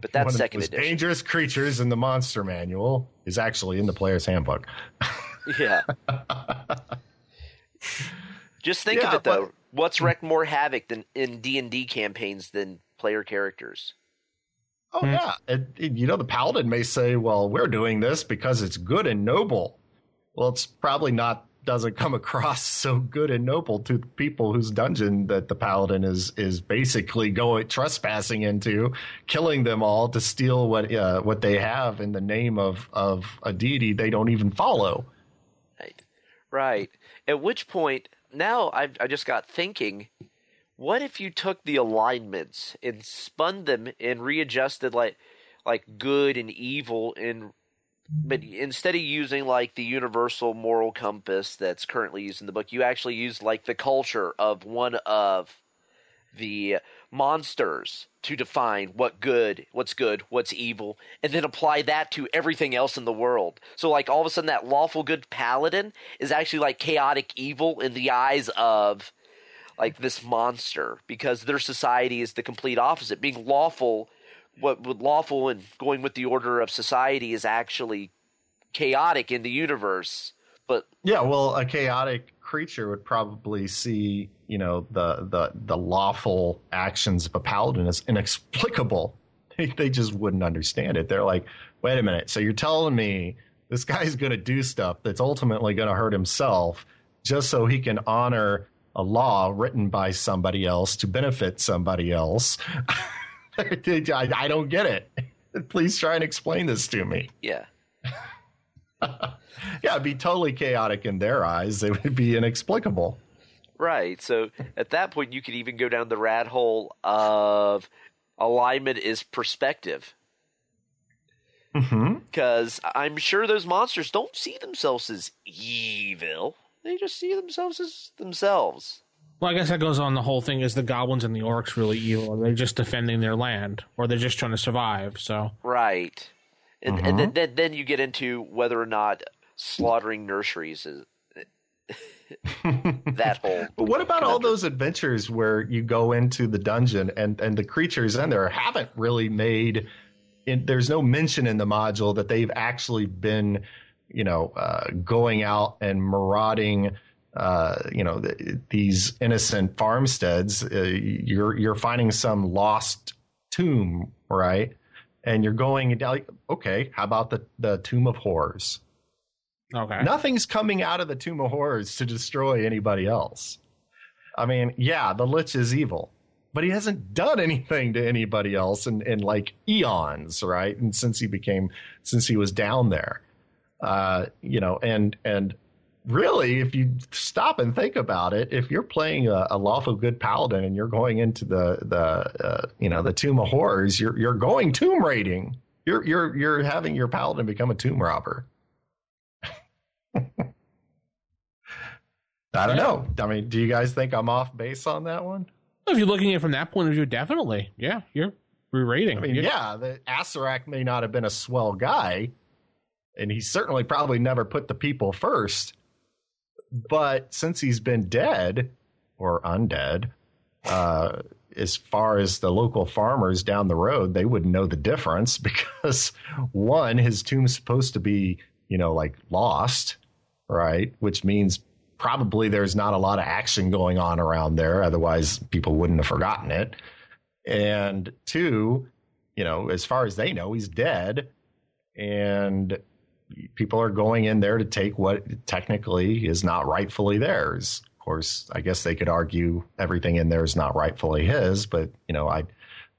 but that's One of second edition. dangerous creatures in the monster manual is actually in the player's handbook. Yeah. Just think Yeah, of it though. but- What's wreaked more havoc than in D and D campaigns than player characters? Oh yeah, and, and, you know the paladin may say, "Well, we're doing this because it's good and noble." Well, it's probably not. Doesn't come across so good and noble to the people whose dungeon that the paladin is is basically going trespassing into, killing them all to steal what uh, what they have in the name of of a deity they don't even follow. Right. Right. At which point, now I I just got thinking, what if you took the alignments and spun them and readjusted like like good and evil and but instead of using like the universal moral compass that's currently used in the book, you actually use like the culture of one of the monsters to define what good, what's good, what's evil, and then apply that to everything else in the world. So like all of a sudden that lawful good paladin is actually like chaotic evil in the eyes of like this monster because their society is the complete opposite. Being lawful what lawful and going with the order of society is actually chaotic in the universe. But Yeah, well, a chaotic creature would probably see, you know, the the the lawful actions of a paladin as inexplicable. They, they just wouldn't understand it. They're like, wait a minute, so you're telling me this guy's going to do stuff that's ultimately going to hurt himself just so he can honor a law written by somebody else to benefit somebody else? I, I don't get it. Please try and explain this to me. yeah. Yeah, it'd be totally chaotic in their eyes. It would be inexplicable. Right. So at that point, you could even go down the rat hole of alignment is perspective. Mm-hmm. Because I'm sure those monsters don't see themselves as evil. They just see themselves as themselves. Well, I guess that goes on the whole thing. Is the goblins and the orcs really evil? Are They're just defending their land, or they're just trying to survive. So Right. And, and then, then, then you get into whether or not slaughtering nurseries is that whole. But what about all those adventures where you go into the dungeon and, and the creatures in there haven't really made, in, there's no mention in the module that they've actually been, you know, uh, going out and marauding, uh, you know, th- these innocent farmsteads. Uh, you're you're finding some lost tomb, right? And you're going like, okay, how about the the tomb of horrors? okay, Nothing's coming out of the Tomb of Horrors to destroy anybody else. I mean, yeah, the Lich is evil, but he hasn't done anything to anybody else in, in like eons, right? And since he became, since he was down there, uh, you know, and and really, if you stop and think about it, if you're playing a, a lawful good paladin and you're going into the the uh, you know the Tomb of Horrors, you're you're going tomb raiding. You're you're you're having your paladin become a tomb robber. I don't know. I mean, do you guys think I'm off base on that one? if you're looking at it from that point of view, definitely, yeah, you're re-rating. I mean, You're- yeah, the Acererak may not have been a swell guy, and he certainly probably never put the people first. But since he's been dead or undead, uh, as far as the local farmers down the road, they wouldn't know the difference because one, his tomb's supposed to be, you know, like lost, right? Which means probably there's not a lot of action going on around there. Otherwise, people wouldn't have forgotten it. And two, you know, as far as they know, he's dead. And people are going in there to take what technically is not rightfully theirs. Of course, I guess they could argue everything in there is not rightfully his, but you know, I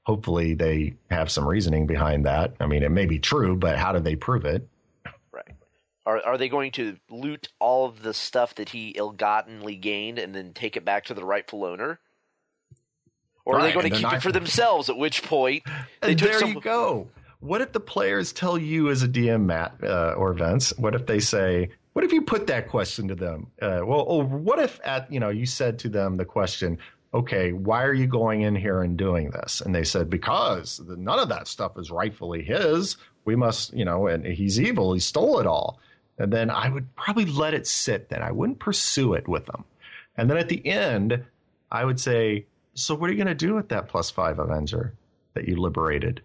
hopefully they have some reasoning behind that. I mean, it may be true, but how do they prove it? Right. Are are they going to loot all of the stuff that he ill-gottenly gained and then take it back to the rightful owner? Or are they going to keep not- it for themselves? At which point they And took there some. you go. What if the players tell you as a DM, Matt uh, or Vince? What if they say, what if you put that question to them? Uh, well, or what if at you know you said to them the question, okay, why are you going in here and doing this? And they said because none of that stuff is rightfully his. We must, you know, and he's evil. He stole it all. And then I would probably let it sit. Then I wouldn't pursue it with them. And then at the end, I would say, so what are you going to do with that plus five Avenger that you liberated?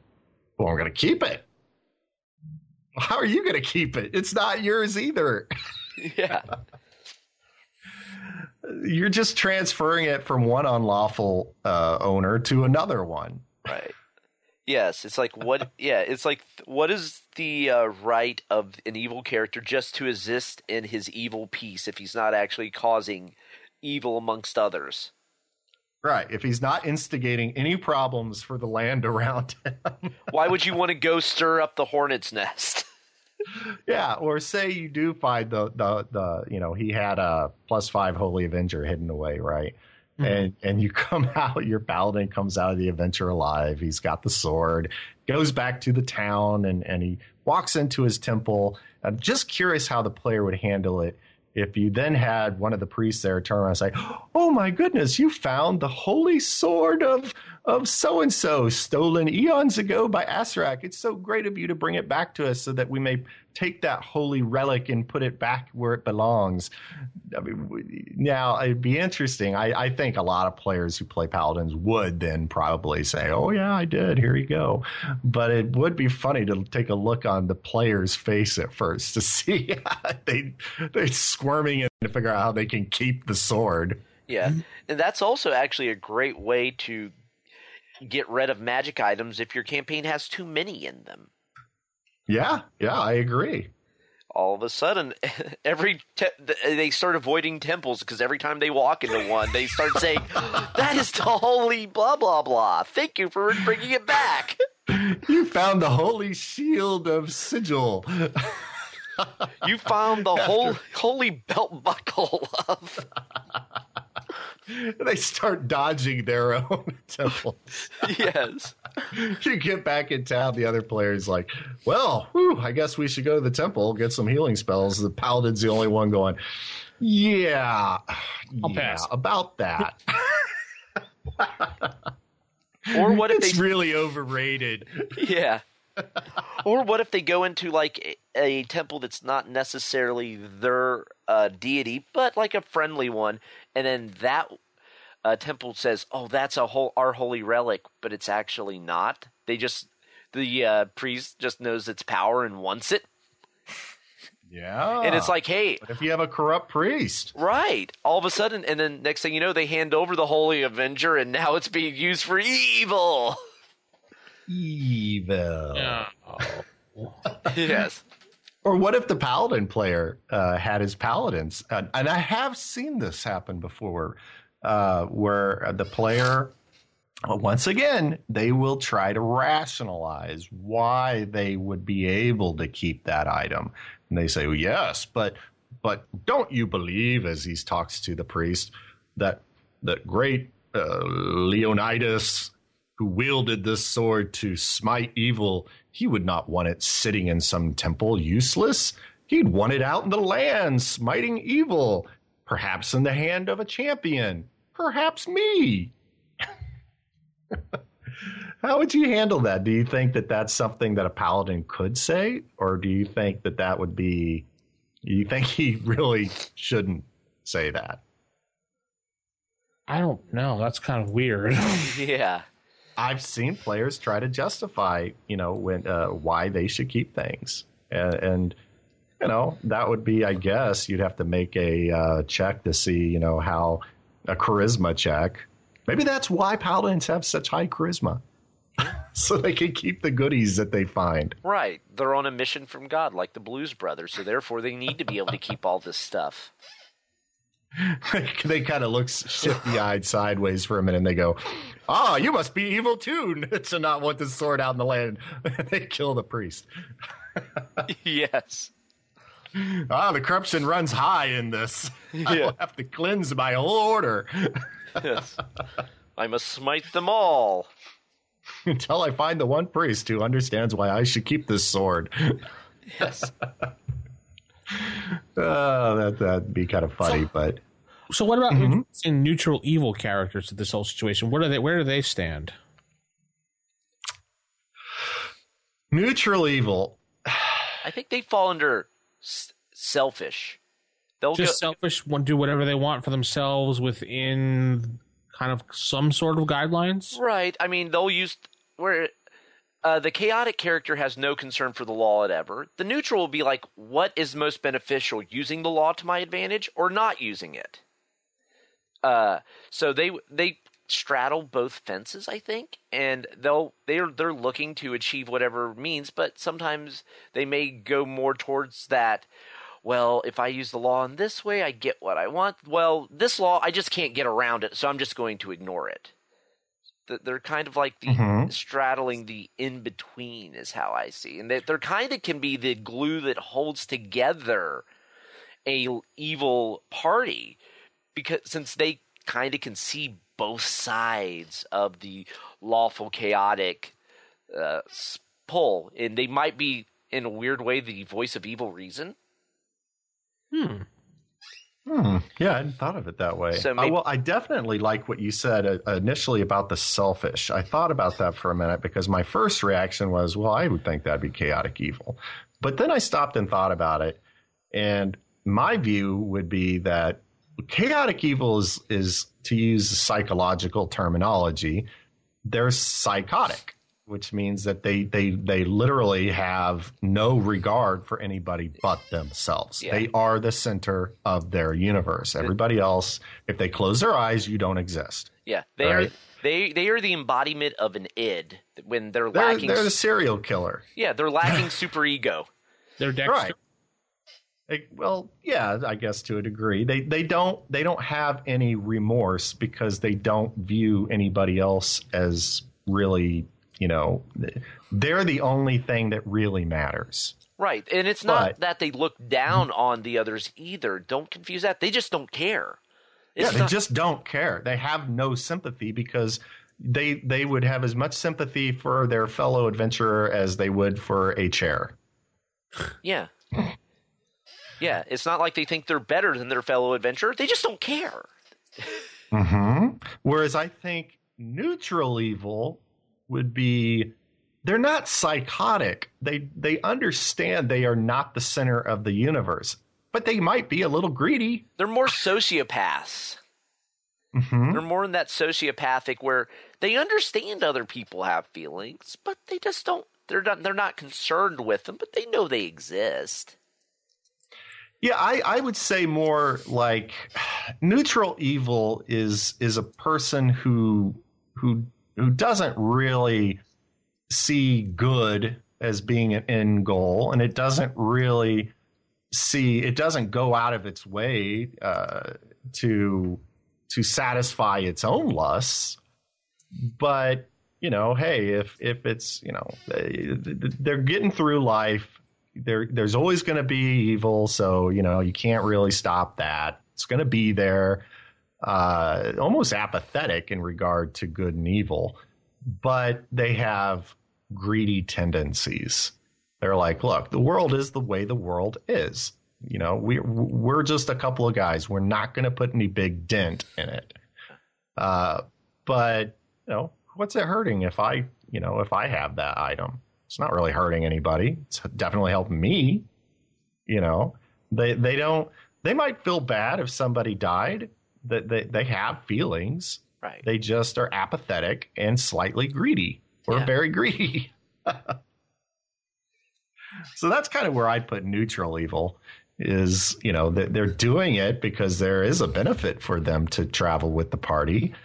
Well, I'm going to keep it. How are you going to keep it? It's not yours either. Yeah. You're just transferring it from one unlawful uh, owner to another one. Right. Yes, it's like what? Yeah, it's like what is the uh, right of an evil character just to exist in his evil peace if he's not actually causing evil amongst others? Right. If he's not instigating any problems for the land around him. Why would you want to go stir up the hornet's nest? yeah, or say you do find the the the you know he had a plus five holy avenger hidden away, right? Mm-hmm. And and you come out, your paladin comes out of the adventure alive. He's got the sword, goes back to the town, and and he walks into his temple. I'm just curious how the player would handle it if you then had one of the priests there turn around and say, "Oh my goodness, you found the holy sword of of so and so stolen eons ago by Acererak. It's so great of you to bring it back to us so that we may take that holy relic and put it back where it belongs." I mean, now it'd be interesting. I, I think a lot of players who play paladins would then probably say, "Oh yeah, I did. Here you go." But it would be funny to take a look on the player's face at first to see they they're squirming and to figure out how they can keep the sword. Yeah, and that's also actually a great way to get rid of magic items if your campaign has too many in them. Yeah, yeah, I agree. All of a sudden, every te- they start avoiding temples because every time they walk into one, they start saying, "That is the holy blah blah blah." Thank you for bringing it back. You found the holy shield of sigil. you found the whole holy belt buckle of they start dodging their own temples. yes. You get back in town, the other player's like, well, whew, I guess we should go to the temple, get some healing spells. The paladin's the only one going, yeah, I'll yeah, pass. about that. Or what if it's they really overrated. Yeah. or what if they go into like a, a temple that's not necessarily their uh, deity, but like a friendly one, and then that uh, temple says, "Oh, that's a whole our holy relic," but it's actually not. They just the uh, priest just knows its power and wants it, Yeah. and it's like, hey, What if you have a corrupt priest? right, all of a sudden, and then next thing you know, they hand over the holy avenger, and now it's being used for evil. Evil. Yeah. yes. Or what if the paladin player uh, had his paladins? And, and I have seen this happen before, uh, where the player, uh, once again, they will try to rationalize why they would be able to keep that item, and they say, well, "Yes, but but don't you believe?" As he talks to the priest, that that great uh, Leonidas who wielded this sword to smite evil, he would not want it sitting in some temple useless. He'd want it out in the land, smiting evil, perhaps in the hand of a champion, perhaps me. How would you handle that? Do you think that that's something that a paladin could say, or do you think that that would be? You think he really shouldn't say that? I don't know. That's kind of weird. Yeah. I've seen players try to justify, you know, when uh, why they should keep things, and, and you know that would be, I guess, you'd have to make a uh, check to see, you know, how a charisma check. Maybe that's why paladins have such high charisma, so they can keep the goodies that they find. Right. They're on a mission from God, like the Blues Brothers, so therefore they need to be able to keep all this stuff. They kind of look shifty eyed sideways for a minute and they go, Ah, you must be evil too to not want this sword out in the land. they kill the priest. yes. Ah, the corruption runs high in this. I will have to cleanse my whole order Yes. I must smite them all. until I find the one priest who understands why I should keep this sword. Yes. Uh, that that'd be kind of funny, but So what about in neutral evil characters to this whole situation? What are they? Where do they stand? neutral evil. I think they fall under s- selfish. They'll Just go, selfish, want to do whatever they want for themselves within kind of some sort of guidelines. right. I mean, they'll use where uh, the chaotic character has no concern for the law at ever. The neutral will be like, what is most beneficial, using the law to my advantage or not using it? Uh, so they they straddle both fences, I think, and they'll they're they're looking to achieve whatever means, but sometimes they may go more towards that. Well, if I use the law in this way, I get what I want. Well, this law, I just can't get around it, so I'm just going to ignore it. Th- They're kind of like the Mhm. straddling the in between, is how I see, and they, they're kind of can be the glue that holds together a evil party because since they kind of can see both sides of the lawful chaotic uh, pull and they might be in a weird way the voice of evil reason Hmm. Hmm. Yeah, I hadn't thought of it that way. So Uh, well, I definitely like what you said uh, initially about the selfish. I thought about that for a minute because my first reaction was, well, I would think that'd be chaotic evil. But then I stopped and thought about it, and my view would be that chaotic evil is, is to use psychological terminology, they're psychotic, which means that they they they literally have no regard for anybody but themselves. Yeah. They are the center of their universe. Everybody else, if they close their eyes, you don't exist. yeah they Right. are they they are the embodiment of an id when they're They're, lacking they're the serial killer. yeah they're lacking super ego They're Dexter. Right. Like, well, yeah, I guess to a degree. They they don't they don't have any remorse because they don't view anybody else as really, you know, they're the only thing that really matters. right and it's not But- that they look down on the others either don't confuse that they just don't care yeah, they not- just don't care. They have no sympathy because they they would have as much sympathy for their fellow adventurer as they would for a chair. Yeah. Yeah, it's not like they think they're better than their fellow adventurer. They just don't care. hmm Whereas I think neutral evil would be they're not psychotic. They they understand they are not the center of the universe, but they might be a little greedy. They're more sociopaths. hmm They're more in that sociopathic where they understand other people have feelings, but they just don't. They're not. They're not concerned with them, but they know they exist. Yeah, I, I would say more like neutral evil is is a person who who who doesn't really see good as being an end goal, and it doesn't really see it doesn't go out of its way uh, to to satisfy its own lusts, but you know, hey, if if it's you know they- they're getting through life. There there's always going to be evil so you know you can't really stop that. It's going to be there uh almost apathetic in regard to good and evil but they have greedy tendencies they're like look the world is the way the world is you know we we're just a couple of guys we're not going to put any big dent in it uh but you know what's it hurting if i you know if i have that item it's not really hurting anybody. It's definitely helping me. You know, they they don't. They might feel bad if somebody died. That they, they have feelings. Right. They just are apathetic and slightly greedy. Or Yeah. very greedy. so that's kind of where I put neutral evil. Is you know that they're doing it because there is a benefit for them to travel with the party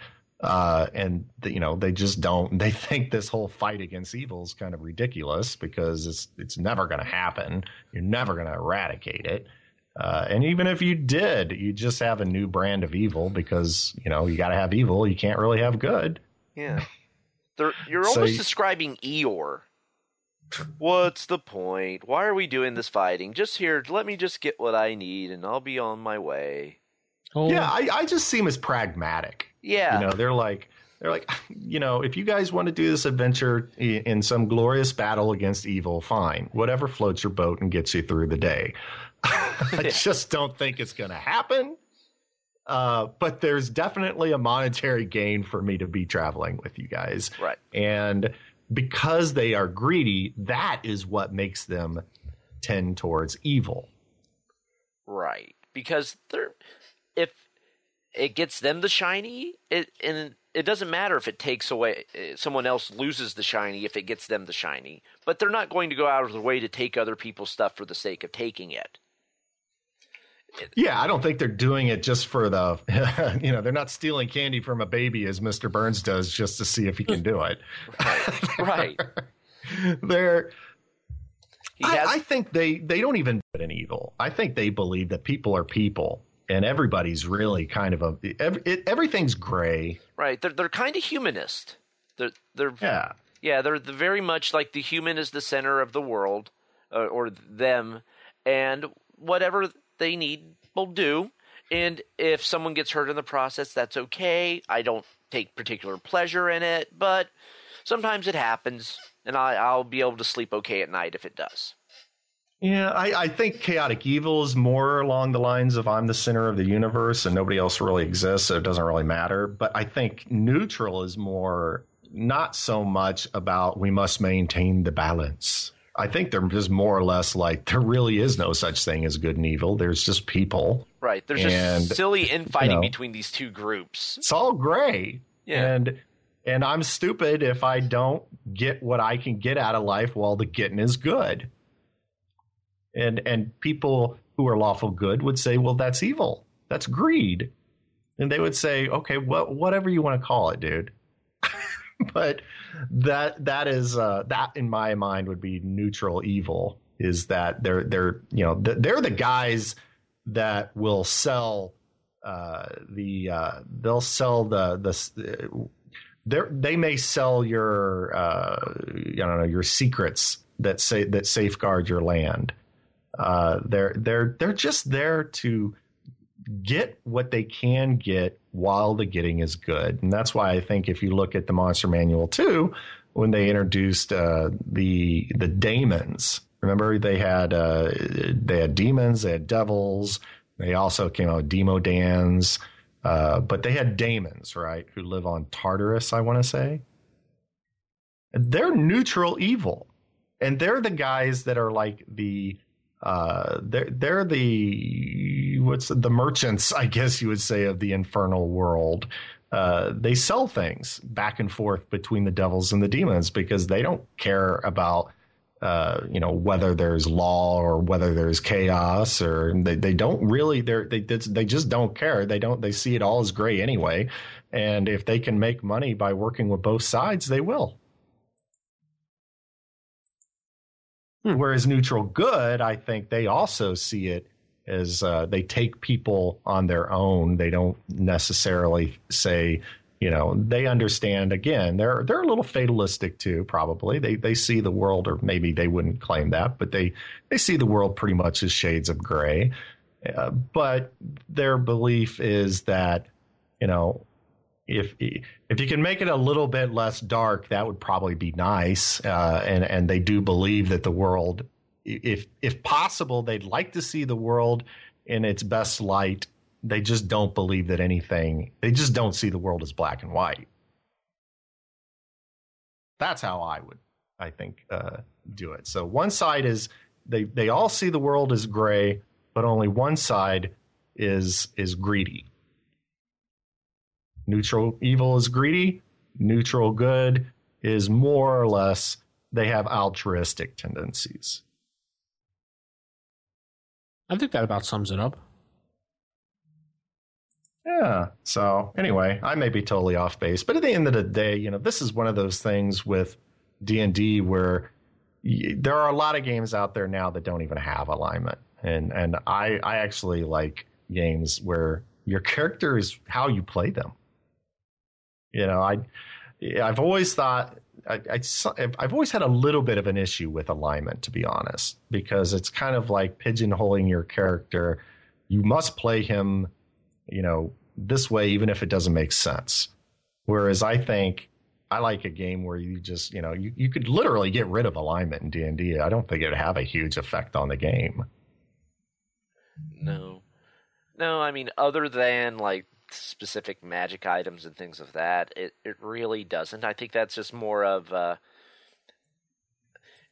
uh, and you know they just don't. They think this whole fight against evil is kind of ridiculous because it's it's never going to happen. You're never going to eradicate it. Uh, and even if you did, you just have a new brand of evil because you know you got to have evil. You can't really have good. Yeah. They're, you're So almost you- describing Eeyore. What's the point? Why are we doing this fighting? Just here, let me just get what I need, and I'll be on my way. Oh, Yeah, I, I just seem as pragmatic. Yeah. You know, they're like they're like, you know, if you guys want to do this adventure in some glorious battle against evil, fine. Whatever floats your boat and gets you through the day. I just don't think it's going to happen. Uh, but there's definitely a monetary gain for me to be traveling with you guys. Right. And because they are greedy, that is what makes them tend towards evil. Right. Because they're if it gets them the shiny, it and it doesn't matter if it takes away someone else loses the shiny if it gets them the shiny. But they're not going to go out of their way to take other people's stuff for the sake of taking it. Yeah, I don't think they're doing it just for the, you know, they're not stealing candy from a baby as Mr. Burns does just to see if he can do it. Right. right. they're, has, I, I think they, they don't even put in evil. I think they believe that people are people and everybody's really kind of a, every, it, everything's gray. right. They're they're kind of humanist. They're they're Yeah. Yeah, they're the, very much like the human is the center of the world, uh, or them, and whatever they need will do. And if someone gets hurt in the process, that's okay. I don't take particular pleasure in it, but sometimes it happens, and I, I'll be able to sleep okay at night if it does. Yeah, I, I think chaotic evil is more along the lines of I'm the center of the universe and nobody else really exists, so it doesn't really matter. But I think neutral is more not so much about we must maintain the balance. I think they're just more or less like there really is no such thing as good and evil. There's just people. Right. There's And, just silly infighting know. between these two groups. It's all gray. Yeah. And and I'm stupid if I don't get what I can get out of life while the getting is good. And and people who are lawful good would say, well, that's evil. That's greed. And they would say, okay, well, whatever you want to call it, dude. but that that is uh, that in my mind would be neutral evil. Is that they're they're you know they're the guys that will sell uh, the uh, they'll sell the the they they may sell your uh, I don't know your secrets that say that safeguard your land. Uh, they're they're they're just there to get what they can get while the getting is good, and that's why I think if you look at the Monster Manual too, when they introduced uh, the the daemons, remember they had uh, they had demons, they had devils, they also came out with demodands. Uh, but they had daemons, right, who live on Tartarus, I want to say. They're neutral evil. And they're the guys that are like the uh they're they're the what's the merchants, I guess you would say, of the infernal world. Uh, they sell things back and forth between the devils and the demons because they don't care about uh, you know whether there's law or whether there's chaos or they, they don't really they they just don't care they don't they see it all as gray anyway and if they can make money by working with both sides they will whereas neutral good i think they also see it as uh, they take people on their own. They don't necessarily say you know they understand again they're they're a little fatalistic too probably. They they see the world or maybe they wouldn't claim that but they they see the world pretty much as shades of gray. Uh, but their belief is that you know if if you can make it a little bit less dark that would probably be nice. Uh, and and they do believe that the world if if possible they'd like to see the world in its best light. They just don't believe that anything they just don't see the world as black and white. That's how i would i think uh, do it. So one side is they they all see the world as gray but only one side is is greedy. Neutral evil is greedy neutral good is more or less they have altruistic tendencies I think that about sums it up. Yeah. So anyway, I may be totally off base, but at the end of the day, you know, this is one of those things with D and D where y- there are a lot of games out there now that don't even have alignment, and and I I actually like games where your character is how you play them. You know, I I've always thought I, I, I've always had a little bit of an issue with alignment, to be honest, because it's kind of like pigeonholing your character. You must play him you know, this way, even if it doesn't make sense. Whereas I think I like a game where you just, you know, you, you could literally get rid of alignment in D and I don't think it would have a huge effect on the game. No. No, I mean other than like specific magic items and things of that, it it really doesn't. I think that's just more of uh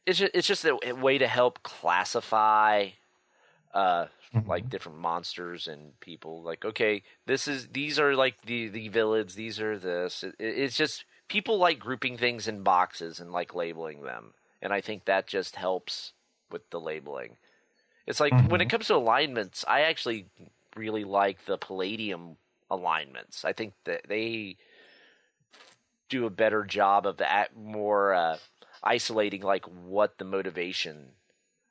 it's just, it's just a, a way to help classify uh like different monsters and people. Like okay this is these are like the the villains these are this. It, it's just people like grouping things in boxes and like labeling them. And i think that just helps with the labeling. It's like when it comes to alignments i actually really like the palladium alignments. I think that they do a better job of that more uh, isolating like what the motivation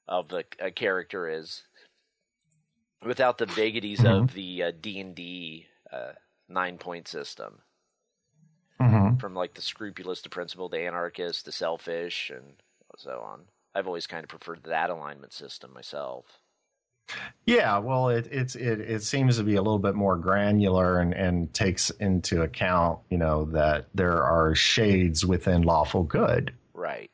of the a character is without the vagaries of the uh, D&D uh, nine point system. Mm-hmm. from like the scrupulous to principled to anarchist to selfish and so on. I've always kind of preferred that alignment system myself Yeah, well, it it's it it seems to be a little bit more granular and and takes into account, you know, that there are shades within lawful good. right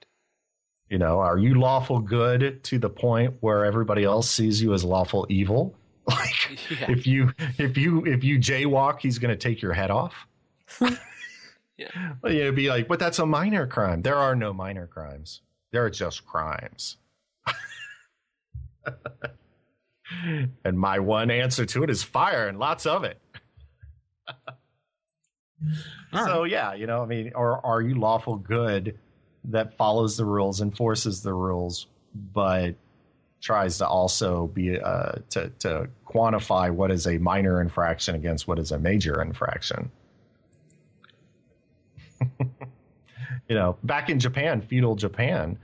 You know, are you lawful good to the point where everybody else sees you as lawful evil? Like Yeah. if you if you if you jaywalk, he's going to take your head off. Yeah. Well, you'd be like, but that's a minor crime. There are no minor crimes. There are just crimes. And my one answer to it is fire and lots of it. So yeah, you know, I mean, or are you lawful good that follows the rules, enforces the rules, but tries to also be uh, to to quantify what is a minor infraction against what is a major infraction? you know, back in Japan, feudal Japan,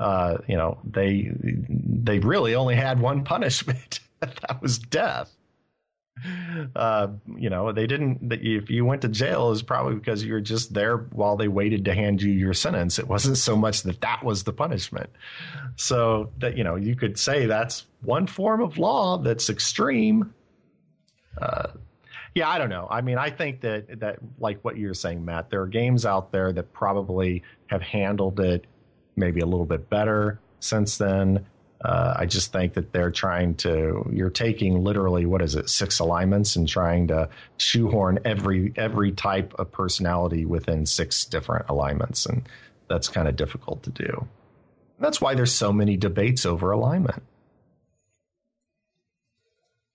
uh, you know, they they really only had one punishment. that was death uh, you know, they didn't. If you went to jail, it was probably because you were just there while they waited to hand you your sentence. It wasn't so much that that was the punishment. So that you know, you could say that's one form of law that's extreme. Uh, yeah, I don't know. I mean, I think that that like what you're saying, Matt. There are games out there that probably have handled it maybe a little bit better since then. Uh, I just think that they're trying to. You're taking literally what is it, six alignments, and trying to shoehorn every every type of personality within six different alignments, and that's kind of difficult to do. That's why there's so many debates over alignment.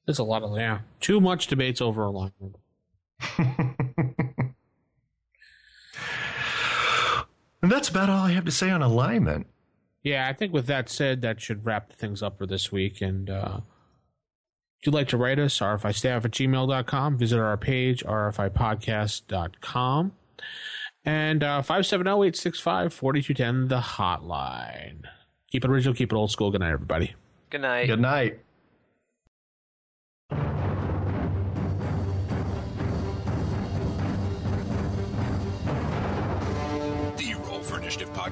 There's a lot of yeah, too much debates over alignment. And that's about all I have to say on alignment. Yeah, I think with that said, that should wrap things up for this week. And uh, if you'd like to write us, rfistaff at gmail.com. Visit our page, rfipodcast.com. And uh, 570-865-4210, the hotline. Keep it original, keep it old school. Good night, everybody. good night Good night.